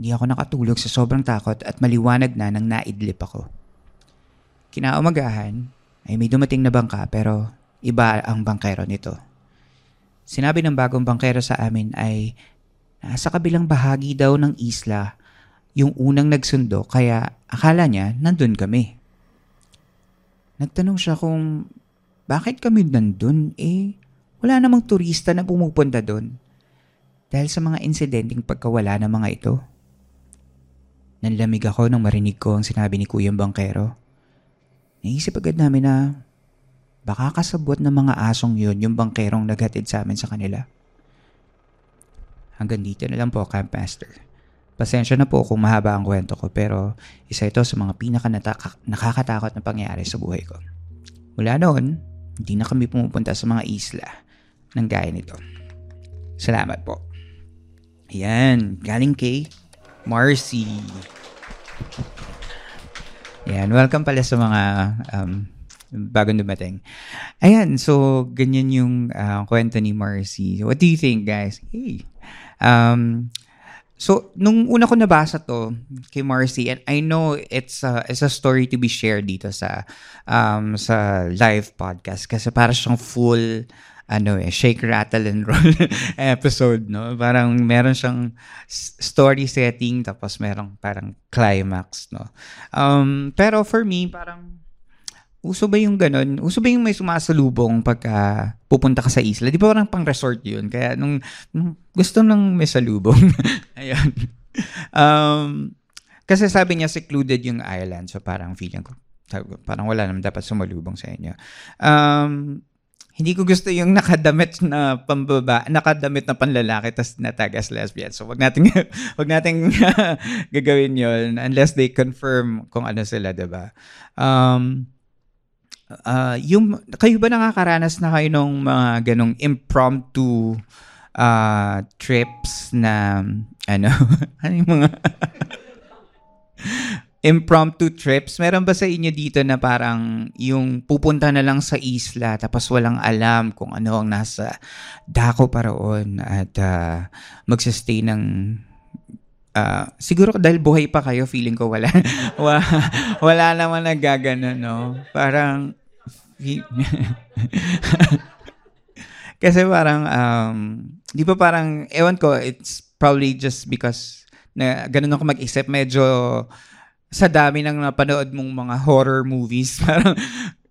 S2: Hindi ako nakatulog sa sobrang takot at maliwanag na nang naidlip ako. Kinaumagahan ay may dumating na bangka pero iba ang bangkero nito. Sinabi ng bagong bangkero sa amin ay Nasa kabilang bahagi daw ng isla yung unang nagsundo kaya akala niya nandun kami. Nagtanong siya kung bakit kami nandun eh wala namang turista na pumupunta doon dahil sa mga insidenteng pagkawala ng mga ito. Nanlamig ako nang marinig ko ang sinabi ni Kuyang Bangkero. Naisip agad namin na baka kasabot ng mga asong yun yung bangkerong naghatid sa amin sa kanila. Hanggang dito na lang po, Camp Master. Pasensya na po kung mahaba ang kwento ko pero isa ito sa mga pinaka nakakatakot na pangyayari sa buhay ko. Mula noon, hindi na kami pumupunta sa mga isla ng gaya nito. Salamat po. Ayan, galing kay Marcy. Ayan, welcome pala sa mga um, bagong dumating. Ayan, so ganyan yung uh, kwento ni Marcy. What do you think, guys? Hey, Um, so, nung una ko nabasa to kay Marcy, and I know it's a, it's a story to be shared dito sa um, sa live podcast kasi para siyang full ano eh, shake, rattle, and roll episode, no? Parang meron siyang story setting, tapos merong parang climax, no? Um, pero for me, parang Uso ba yung ganun? Uso ba yung may sumasalubong pagka pupunta ka sa isla? Di ba parang pang resort yun? Kaya nung, nung gusto nang may salubong. Ayun. Um, kasi sabi niya secluded yung island. So parang feeling ko, parang wala naman dapat sumalubong sa inyo. Um, hindi ko gusto yung nakadamit na pambaba, nakadamit na panlalaki tas natagas lesbian. So wag nating wag nating gagawin 'yon unless they confirm kung ano sila, 'di ba? Um uh, yung kayo ba nakakaranas na kayo ng mga ganong impromptu uh, trips na, ano, ano yung mga impromptu trips. Meron ba sa inyo dito na parang yung pupunta na lang sa isla tapos walang alam kung ano ang nasa dako pa roon at uh, magsistay ng uh, siguro dahil buhay pa kayo, feeling ko wala wala, wala naman nagagano, no? Parang kasi parang um, di ba parang ewan ko, it's probably just because na ganun ako mag-isip, medyo sa dami ng napanood mong mga horror movies, parang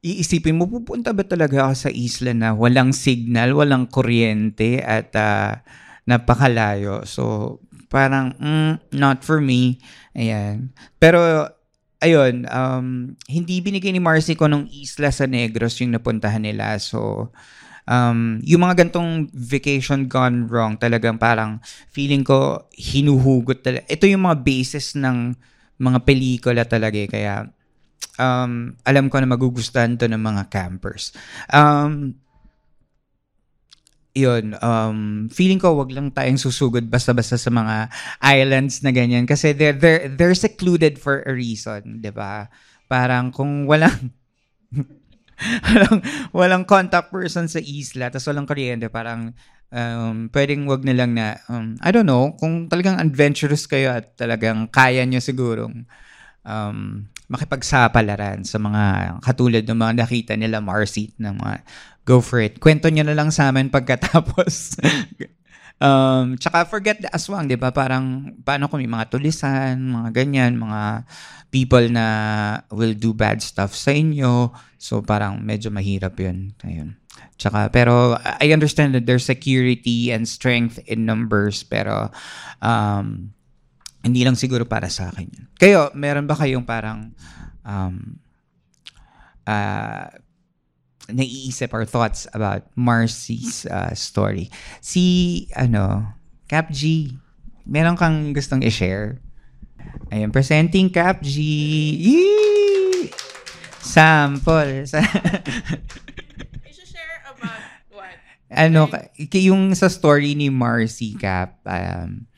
S2: iisipin mo, pupunta ba talaga ako sa isla na walang signal, walang kuryente at uh, napakalayo. So, parang, mm, not for me. Ayan. Pero, ayun, um, hindi binigay ni Marcy ko nung isla sa Negros yung napuntahan nila. So, um, yung mga gantong vacation gone wrong, talagang parang feeling ko hinuhugot talaga. Ito yung mga basis ng mga pelikula talaga eh. Kaya, um, alam ko na magugustuhan to ng mga campers. Um, yun, um, feeling ko wag lang tayong susugod basta-basta sa mga islands na ganyan kasi they're, they're, they're secluded for a reason, di ba? Parang kung walang walang, walang contact person sa isla tapos walang kuryente, parang um, pwedeng wag na lang na, um, I don't know, kung talagang adventurous kayo at talagang kaya nyo sigurong um, makipagsapalaran sa mga katulad ng mga nakita nila Marcy ng mga go for it. Kwento nyo na lang sa amin pagkatapos. um, tsaka forget the aswang, di ba? Parang paano kung may mga tulisan, mga ganyan, mga people na will do bad stuff sa inyo. So parang medyo mahirap yun. Ayun. Tsaka, pero I understand that there's security and strength in numbers, pero um, hindi lang siguro para sa akin yun. Kayo, meron ba kayong parang um, uh, naiisip or thoughts about Marcy's uh, story? Si, ano, Cap G, meron kang gustong i-share? Ayun, presenting Cap G. Yee! Sample.
S5: share about what?
S2: ano, yung sa story ni Marcy Cap, um,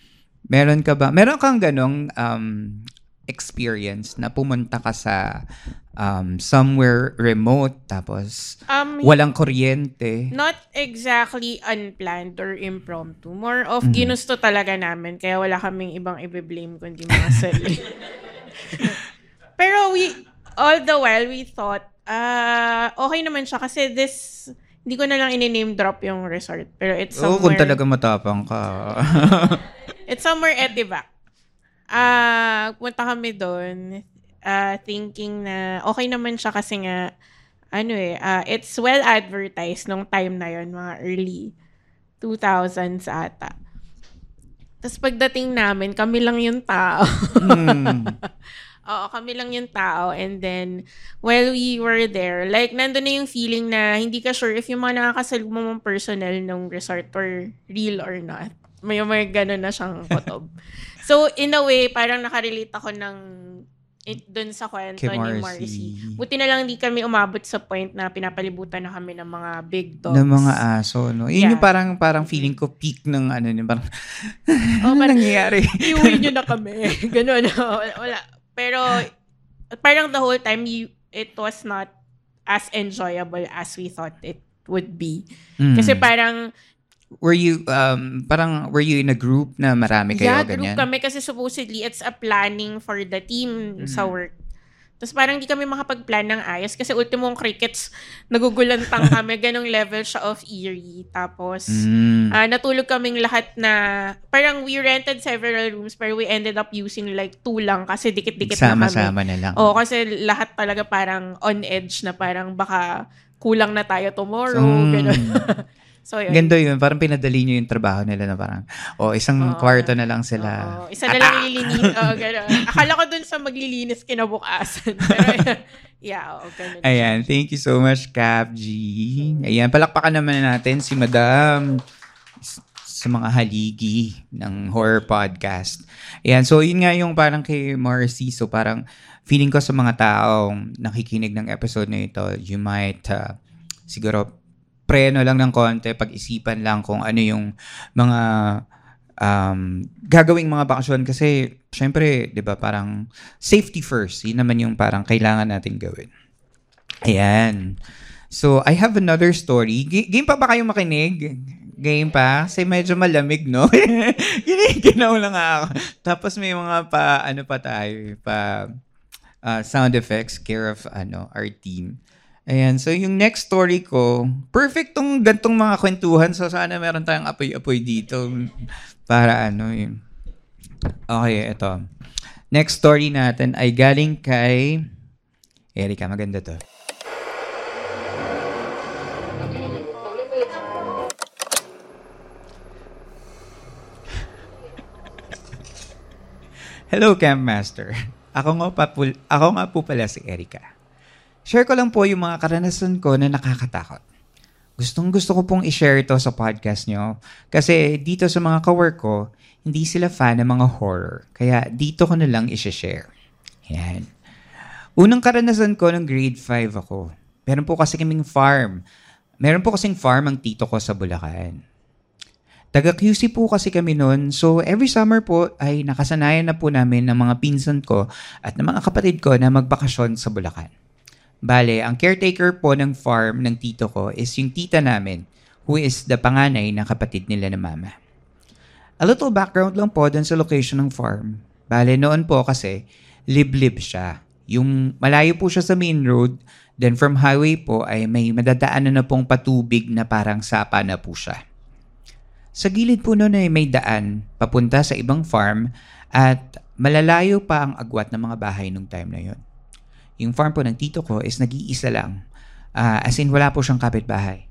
S2: meron ka ba, meron kang ganong um, experience na pumunta ka sa um, somewhere remote tapos
S5: Um,
S2: walang kuryente?
S5: Not exactly unplanned or impromptu. More of ginusto talaga namin. Kaya wala kaming ibang i-blame kundi mga sarili. Pero we, all the while, we thought, ah, okay naman siya kasi this, hindi ko na lang ini-name drop yung resort. Pero it's
S2: Oo,
S5: somewhere,
S2: kung talaga matapang ka.
S5: it's somewhere Etivac. Ah, punta kami doon, ah, thinking na okay naman siya kasi nga, ano eh, ah, it's well advertised nung time na yon mga early 2000s ata. Tapos pagdating namin, kami lang yung tao.
S2: Hmm.
S5: Oo, kami lang yung tao. And then, while we were there, like, nandun na yung feeling na hindi ka sure if yung mga nakakasalubong mong personnel ng resort were real or not. May, may gano'n na siyang kotob. so, in a way, parang nakarelate ako ng it, dun sa kwento ni
S2: Marcy.
S5: Buti na lang hindi kami umabot sa point na pinapalibutan na kami ng mga big dogs.
S2: ng mga aso, no? Yun
S5: Yeah.
S2: yung parang, parang feeling ko peak ng ano, yung parang,
S5: Oh,
S2: ano
S5: parang,
S2: nangyayari?
S5: iuwi nyo na kami. Ganun. Wala. Pero, parang the whole time, you, it was not as enjoyable as we thought it would be.
S2: Mm.
S5: Kasi parang,
S2: Were you, um, parang, were you in a group na marami kayo,
S5: yeah,
S2: ganyan?
S5: group kami kasi supposedly it's a planning for the team
S2: Mm-hmm.
S5: sa work. Tapos parang di kami makapag-plan ng ayos kasi ultimong crickets, nagugulantang kami, ganong level siya of eerie. Tapos,
S2: Mm.
S5: Ah, natulog kaming lahat na, parang we rented several rooms pero we ended up using like two lang kasi dikit-dikit na kami.
S2: Sama-sama na lang.
S5: Oo, kasi lahat talaga parang on edge na parang baka kulang na tayo tomorrow,
S2: Mm.
S5: gano'n. so, yun.
S2: Ganda yun. Parang pinadali nyo yung trabaho nila na parang, oh, isang
S5: Oo.
S2: kwarto na lang sila.
S5: Oo, isa na lang ililinis. Oo, gano'n. Akala ko dun sa maglilinis kinabukasan. Pero, yeah, oo, gano'n.
S2: Ayan, thank you so much, Cap G. Ayan, palakpakan naman natin si Madam sa mga haligi ng horror podcast. Ayan, so yun nga yung parang kay Marcy. So parang feeling ko sa mga taong nakikinig ng episode na ito, you might uh, siguro preno lang ng konti, pag-isipan lang kung ano yung mga um, gagawing mga bakasyon kasi syempre, 'di ba, parang safety first. Yun naman yung parang kailangan natin gawin. Ayan. So, I have another story. G- game pa ba kayong makinig? Game pa? Kasi medyo malamig, no? Giniginaw lang ako. Tapos may mga pa, ano pa tayo, pa uh, sound effects care of ano our team. Ayan, so yung next story ko, perfect tong gantong mga kwentuhan. So sana meron tayong apoy-apoy dito para ano yung... Okay, ito. Next story natin ay galing kay... Erika, maganda to. Hello, Camp Master. Ako nga, pa ako nga po pala si Erika. Share ko lang po yung mga karanasan ko na nakakatakot. Gustong gusto ko pong i-share ito sa podcast nyo kasi dito sa mga kawork ko, hindi sila fan ng mga horror. Kaya dito ko na lang i-share. Yan. Unang karanasan ko nung grade 5 ako. Meron po kasi kaming farm. Meron po kasing farm ang tito ko sa Bulacan. Taga QC po kasi kami noon. So every summer po ay nakasanayan na po namin ng mga pinsan ko at ng mga kapatid ko na magbakasyon sa Bulacan. Bale, ang caretaker po ng farm ng tito ko is yung tita namin who is the panganay ng kapatid nila na mama. A little background lang po dun sa location ng farm. Bale, noon po kasi liblib siya. Yung malayo po siya sa main road, then from highway po ay may madadaanan na pong patubig na parang sapa na po siya. Sa gilid po noon ay may daan papunta sa ibang farm at malalayo pa ang agwat ng mga bahay nung time na yon. Yung farm po ng tito ko is nag-iisa lang. Uh, as in, wala po siyang kapitbahay.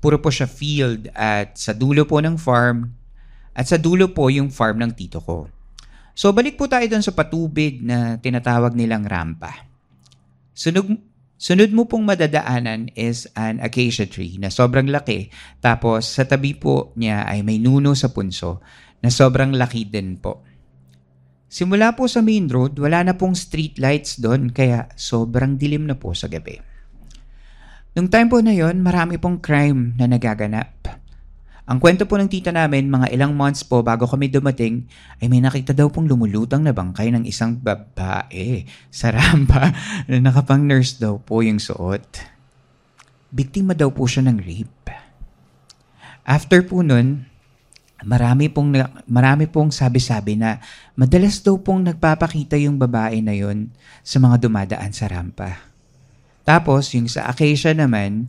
S2: Puro po siya field at sa dulo po ng farm at sa dulo po yung farm ng tito ko. So balik po tayo dun sa patubig na tinatawag nilang rampa. Sunog, Sunod mo pong madadaanan is an acacia tree na sobrang laki. Tapos sa tabi po niya ay may nuno sa punso na sobrang laki din po. Simula po sa main road, wala na pong street lights doon kaya sobrang dilim na po sa gabi. Nung time po na yon, marami pong crime na nagaganap. Ang kwento po ng tita namin, mga ilang months po bago kami dumating, ay may nakita daw pong lumulutang na bangkay ng isang babae sa rampa na nakapang nurse daw po yung suot. Biktima daw po siya ng rape. After po nun, marami pong, marami pong sabi-sabi na madalas daw pong nagpapakita yung babae na yon sa mga dumadaan sa rampa. Tapos, yung sa Acacia naman,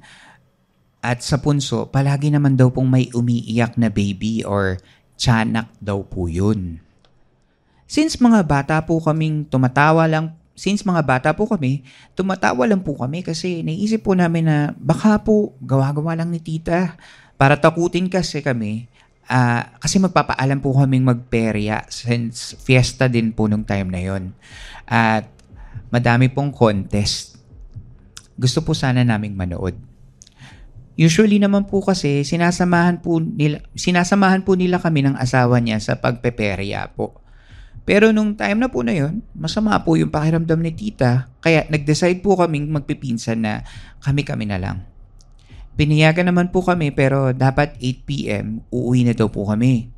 S2: at sa punso, palagi naman daw pong may umiiyak na baby or tiyanak daw po yun. Since mga bata po kaming tumatawa lang, since mga bata po kami, tumatawa lang po kami kasi naisip po namin na baka po gawa-gawa lang ni tita para takutin kasi kami. Uh, kasi magpapaalam po kaming magperya since fiesta din po nung time na yon At madami pong contest. Gusto po sana naming manood. Usually naman po kasi sinasamahan po nila sinasamahan po nila kami ng asawa niya sa pagpeperya po. Pero nung time na po na yon, masama po yung pakiramdam ni tita, kaya nag-decide po kaming magpipinsan na kami-kami na lang. Piniyagan naman po kami pero dapat 8pm uuwi na daw po kami.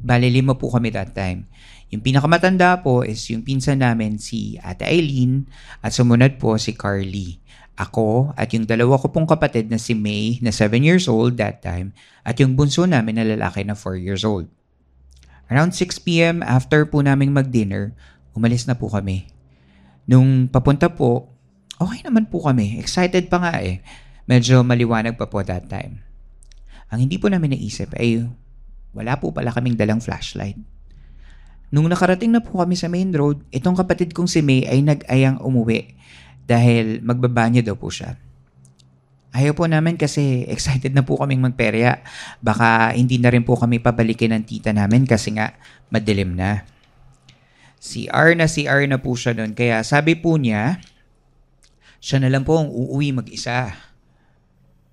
S2: Bale lima po kami that time. Yung pinakamatanda po is yung pinsan namin si Ate Eileen at sumunod po si Carly ako at yung dalawa ko pong kapatid na si May na 7 years old that time at yung bunso namin na lalaki na 4 years old. Around 6pm after po naming mag-dinner, umalis na po kami. Nung papunta po, okay naman po kami. Excited pa nga eh. Medyo maliwanag pa po that time. Ang hindi po namin naisip ay wala po pala kaming dalang flashlight. Nung nakarating na po kami sa main road, itong kapatid kong si May ay nag-ayang umuwi dahil magbabanyo daw po siya. Ayaw po namin kasi excited na po kaming magperya. Baka hindi na rin po kami pabalikin ng tita namin kasi nga madilim na. CR na CR na po siya noon. Kaya sabi po niya, siya na lang po ang uuwi mag-isa.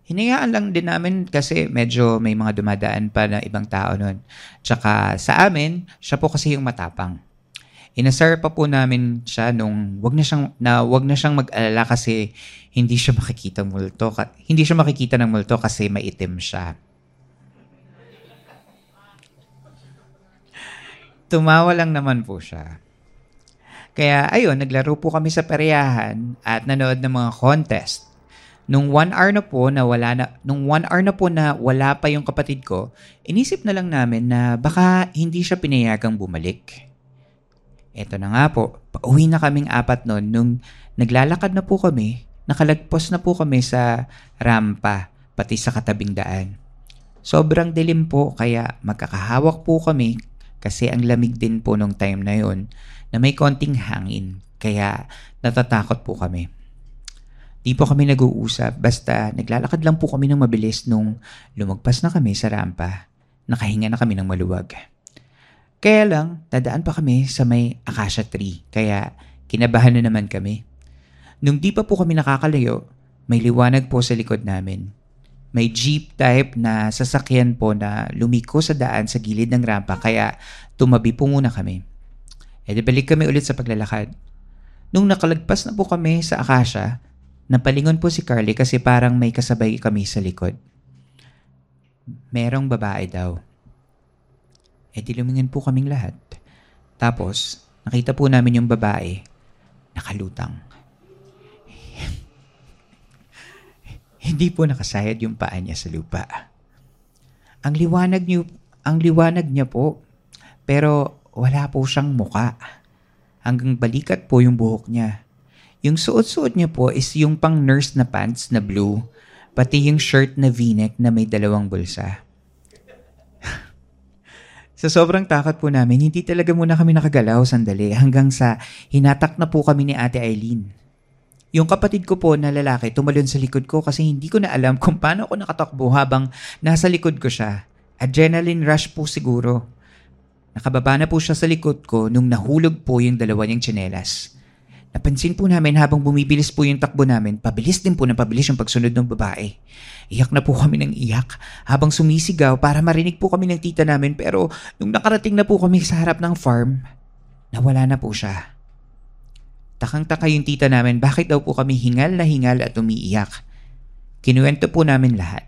S2: Hinayaan lang din namin kasi medyo may mga dumadaan pa na ibang tao noon. Tsaka sa amin, siya po kasi yung matapang. Inasar pa po namin siya nung wag na siyang na wag na siyang mag-alala kasi hindi siya makikita ng multo. Hindi siya makikita ng multo kasi maitim siya. Tumawa lang naman po siya. Kaya ayun, naglaro po kami sa peryahan at nanood ng mga contest. Nung one hour na po na wala na, nung one hour na po na wala pa yung kapatid ko, inisip na lang namin na baka hindi siya pinayagang bumalik. Eto na nga po, pauwi na kaming apat noon nung naglalakad na po kami, nakalagpos na po kami sa rampa, pati sa katabing daan. Sobrang dilim po kaya magkakahawak po kami kasi ang lamig din po nung time na yon na may konting hangin kaya natatakot po kami. Di po kami nag-uusap, basta naglalakad lang po kami ng mabilis nung lumagpas na kami sa rampa. Nakahinga na kami ng maluwag. Kaya lang, dadaan pa kami sa may acacia tree, kaya kinabahan na naman kami. Nung di pa po kami nakakalayo, may liwanag po sa likod namin. May jeep type na sasakyan po na lumiko sa daan sa gilid ng rampa kaya tumabi po muna kami. E di balik kami ulit sa paglalakad. Nung nakalagpas na po kami sa Akasha, Napalingon po si Carly kasi parang may kasabay kami sa likod. Merong babae daw. E di po kaming lahat. Tapos, nakita po namin yung babae nakalutang. Hindi po nakasayad yung paa niya sa lupa. Ang liwanag niyo, ang liwanag niya po, pero wala po siyang muka. Hanggang balikat po yung buhok niya. Yung suot-suot niya po is yung pang nurse na pants na blue, pati yung shirt na v-neck na may dalawang bulsa. sa sobrang takot po namin, hindi talaga muna kami nakagalaw sandali hanggang sa hinatak na po kami ni Ate Eileen. Yung kapatid ko po na lalaki tumalon sa likod ko kasi hindi ko na alam kung paano ako nakatakbo habang nasa likod ko siya. Adrenaline rush po siguro. Nakababa na po siya sa likod ko nung nahulog po yung dalawa niyang tsinelas. Napansin po namin habang bumibilis po yung takbo namin, pabilis din po na pabilis yung pagsunod ng babae. Iyak na po kami ng iyak habang sumisigaw para marinig po kami ng tita namin pero nung nakarating na po kami sa harap ng farm, nawala na po siya. Takang-taka yung tita namin bakit daw po kami hingal na hingal at umiiyak. Kinuwento po namin lahat.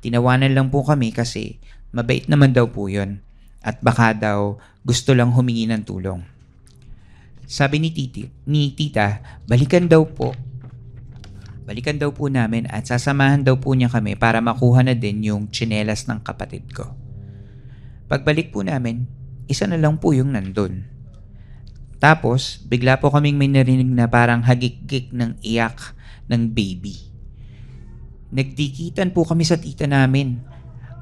S2: Tinawanan lang po kami kasi mabait naman daw po yun at baka daw gusto lang humingi ng tulong. Sabi ni Titi, ni Tita, balikan daw po. Balikan daw po namin at sasamahan daw po niya kami para makuha na din yung tsinelas ng kapatid ko. Pagbalik po namin, isa na lang po yung nandun. Tapos, bigla po kaming may narinig na parang hagik-gik ng iyak ng baby. Nagdikitan po kami sa tita namin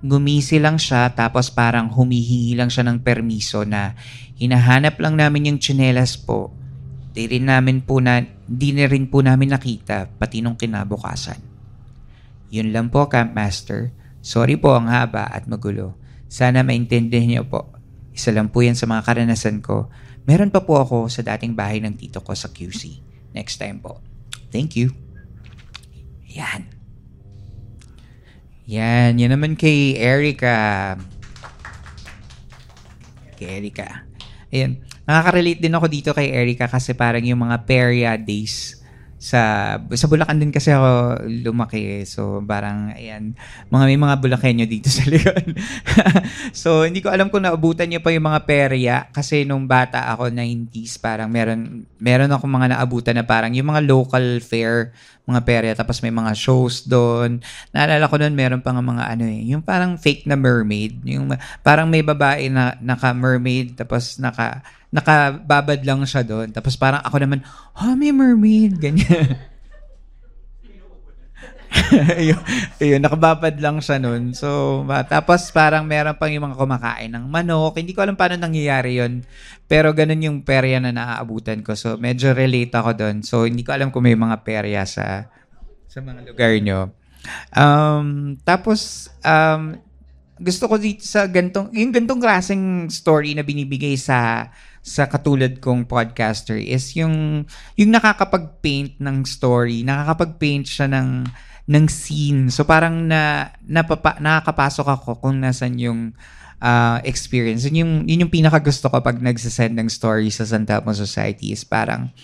S2: gumisi lang siya tapos parang humihingi lang siya ng permiso na hinahanap lang namin yung tsinelas po. Di rin namin po na, di na rin po namin nakita pati nung kinabukasan. Yun lang po, Camp Master. Sorry po ang haba at magulo. Sana maintindihan niyo po. Isa lang po yan sa mga karanasan ko. Meron pa po ako sa dating bahay ng tito ko sa QC. Next time po. Thank you. Yan. Yan, yan naman kay Erica. Kay Erica. Ayan, nakaka-relate din ako dito kay Erica kasi parang yung mga Peria days sa sa Bulacan din kasi ako lumaki. So parang ayan, mga may mga Bulakenyo dito sa likod. so hindi ko alam kung naabutan niyo pa yung mga perya kasi nung bata ako 90s parang meron meron ako mga naabutan na parang yung mga local fair mga perya tapos may mga shows doon. Naalala ko noon meron pa nga mga ano eh, yung parang fake na mermaid, yung parang may babae na naka mermaid tapos naka nakababad lang siya doon. Tapos parang ako naman, ha, oh, may mermaid. Ganyan. ayun, ayun, nakababad lang siya noon. So, tapos parang meron pang yung mga kumakain ng manok. Hindi ko alam paano nangyayari yon Pero ganun yung perya na naaabutan ko. So, medyo relate ako doon. So, hindi ko alam kung may mga perya sa sa mga lugar nyo. Um, tapos, um, gusto ko dito sa gantong, yung gantong klaseng story na binibigay sa sa katulad kong podcaster is yung yung nakakapag-paint ng story, nakakapag-paint siya ng ng scene. So parang na napapa, nakakapasok ako kung nasan yung uh, experience. Yun yung, yun yung pinakagusto ko pag nagsasend ng story sa San Telmo Society is parang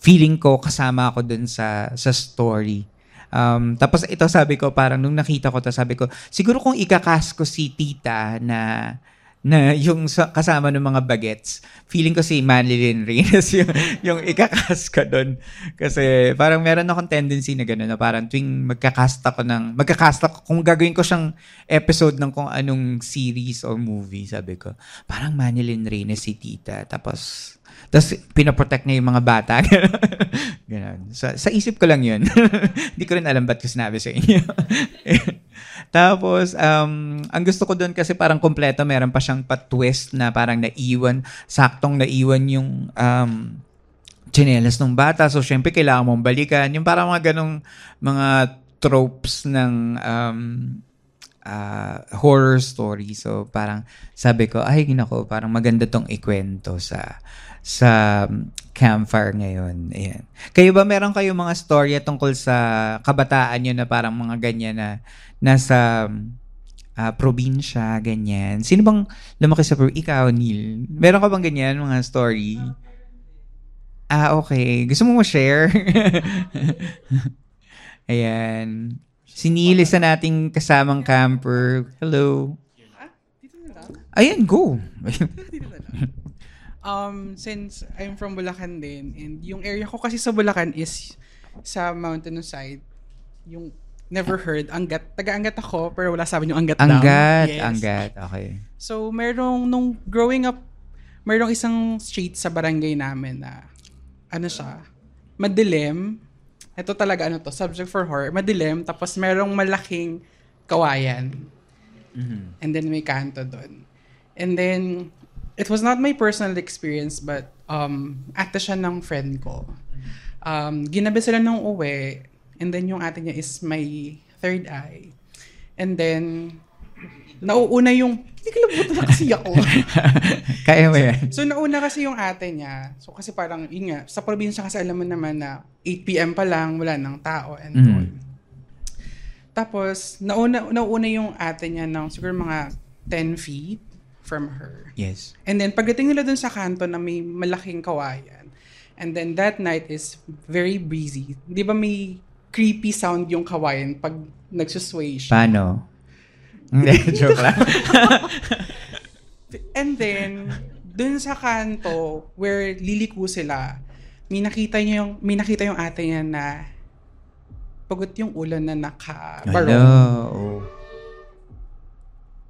S2: feeling ko kasama ako dun sa, sa story. Um, tapos ito sabi ko, parang nung nakita ko to sabi ko, siguro kung ikakas ko si tita na na yung sa, kasama ng mga bagets, feeling ko si Manlilyn Reyes yung, yung ikakas ka doon. Kasi parang meron akong tendency na gano'n na parang tuwing magkakast ako ng, magkakast ako, kung gagawin ko siyang episode ng kung anong series or movie, sabi ko, parang Manlilyn Reyes si tita. Tapos, tapos, pinoprotect niya yung mga bata. Ganun. Sa, sa isip ko lang yun. Hindi ko rin alam ba't ko sinabi sa inyo. Tapos, um, ang gusto ko doon kasi parang kompleto, meron pa siyang pa-twist na parang naiwan, saktong naiwan yung um, chinelas ng bata. So, syempre, kailangan mong balikan. Yung parang mga ganong mga tropes ng um, uh, horror story. So, parang sabi ko, ay, ginako, parang maganda tong ikwento sa sa campfire ngayon. Ayan. Kayo ba meron kayo mga storya tungkol sa kabataan nyo na parang mga ganyan na nasa uh, probinsya, ganyan. Sino bang lumaki sa probinsya? Ikaw, Neil. Meron ka bang ganyan mga story? Ah, okay. Gusto mo mo-share? Ayan. Si Neil, isa nating kasamang camper. Hello. Ayan, go.
S6: um, since I'm from Bulacan din, and yung area ko kasi sa Bulacan is sa mountainous side, yung never heard, Angat. Taga-Angat ako, pero wala sabi yung Angat,
S2: Angat,
S6: Yes.
S2: Angat, okay.
S6: So, merong, nung growing up, merong isang street sa barangay namin na, ano siya, madilim. Ito talaga, ano to, subject for horror. Madilim, tapos merong malaking kawayan.
S2: Mm-hmm.
S6: And then may kanto doon. And then, it was not my personal experience, but um, ate siya ng friend ko. Um, ginabi sila nung uwi, and then yung ate niya is my third eye. And then, nauuna yung, hindi ka labutan na kasi ako.
S2: Kaya mo yan.
S6: so, nauna kasi yung ate niya. So, kasi parang, yun nga, sa probinsya kasi alam mo naman na 8pm pa lang, wala ng tao and
S2: Mm.
S6: all. Tapos, nauna, nauuna yung ate niya ng siguro mga 10 feet from her.
S2: Yes.
S6: And then, pagdating nila dun sa kanto na may malaking kawayan, and then that night is very breezy. Di ba may creepy sound yung kawayan pag nagsusway siya?
S2: Paano? Hindi, joke lang.
S6: And then, dun sa kanto where liliko sila, may nakita niya yung, may nakita yung ate niya na pagod yung ulan na nakabarong.
S2: Hello.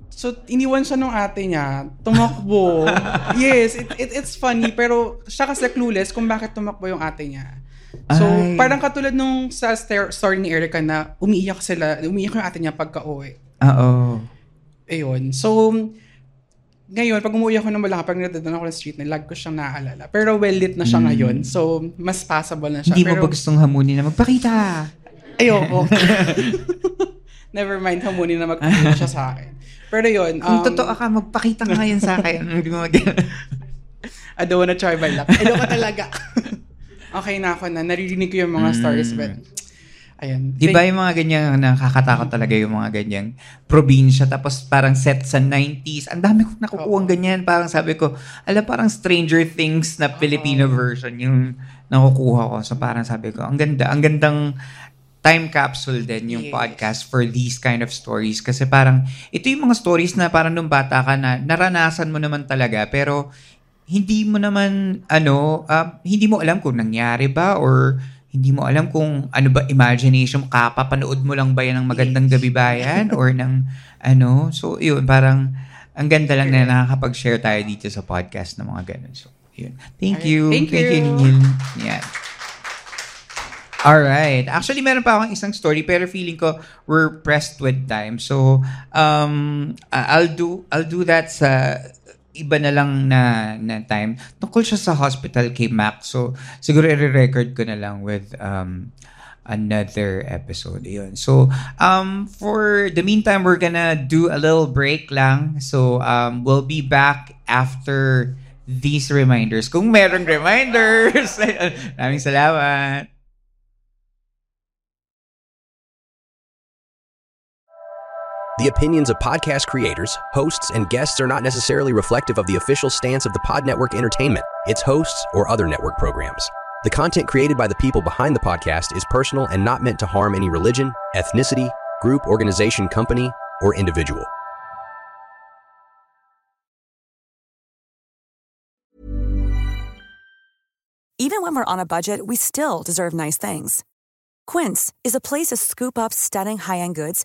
S6: So, iniwan siya nung ate niya, tumakbo. yes, it, it, it's funny, pero siya kasi clueless kung bakit tumakbo yung ate niya. So,
S2: Ay.
S6: parang katulad nung sa story ni Erica na umiiyak sila, umiiyak yung ate niya pagka uwi.
S2: Oo.
S6: Ayun. So, ngayon, pag umuwi ako ng Malanga, pag nadadaan ako ng street, lag ko siyang naaalala. Pero well-lit na siya ngayon. So, mas passable na siya.
S2: Hindi mo
S6: Pero,
S2: ba gustong hamunin na magpakita?
S6: Ayoko. Never mind, hamunin na magpakita siya sa akin. Pero yun.
S2: Kung
S6: um,
S2: totoo ka, magpakita ka ngayon sa akin. Hindi mo mag-
S6: I don't wanna try my luck. Ayoko talaga. okay na ako na. Naririnig ko yung mga stories, but ayun.
S2: Di ba yung mga ganyan, nakakatakot talaga yung mga ganyang probinsya, tapos parang set sa 90s. Ang dami kong nakukuha ganyan. Parang sabi ko, alam, parang Stranger Things na Filipino version yung nakukuha ko. So parang sabi ko, ang ganda, ang gandang time capsule din yung
S6: Yes.
S2: podcast for these kind of stories. Kasi parang, ito yung mga stories na parang nung bata ka na, naranasan mo naman talaga, pero hindi mo naman, ano, ah, hindi mo alam kung nangyari ba or hindi mo alam kung ano ba imagination kapapanood mo lang ba yan ng magandang gabi bayan or ng ano. So, yun, parang ang ganda lang na nakakapag-share tayo dito sa podcast ng mga ganun. So, yun. Thank you.
S6: Thank
S2: you,
S6: you.
S2: Neil. Yan. Alright. Actually, meron pa akong isang story pero feeling ko we're pressed with time. So, um, I'll do I'll do that sa iba na lang na, na time. Tungkol siya sa hospital kay Mac. So, siguro i-record ko na lang with um, another episode. Yun. So, um, for the meantime, we're gonna do a little break lang. So, um, we'll be back after these reminders. Kung merong reminders. Maraming salamat.
S7: The opinions of podcast creators, hosts, and guests are not necessarily reflective of the official stance of the Pod Network Entertainment, its hosts, or other network programs. The content created by the people behind the podcast is personal and not meant to harm any religion, ethnicity, group, organization, company, or individual.
S8: Even when we're on a budget, we still deserve nice things. Quince is a place to scoop up stunning high end goods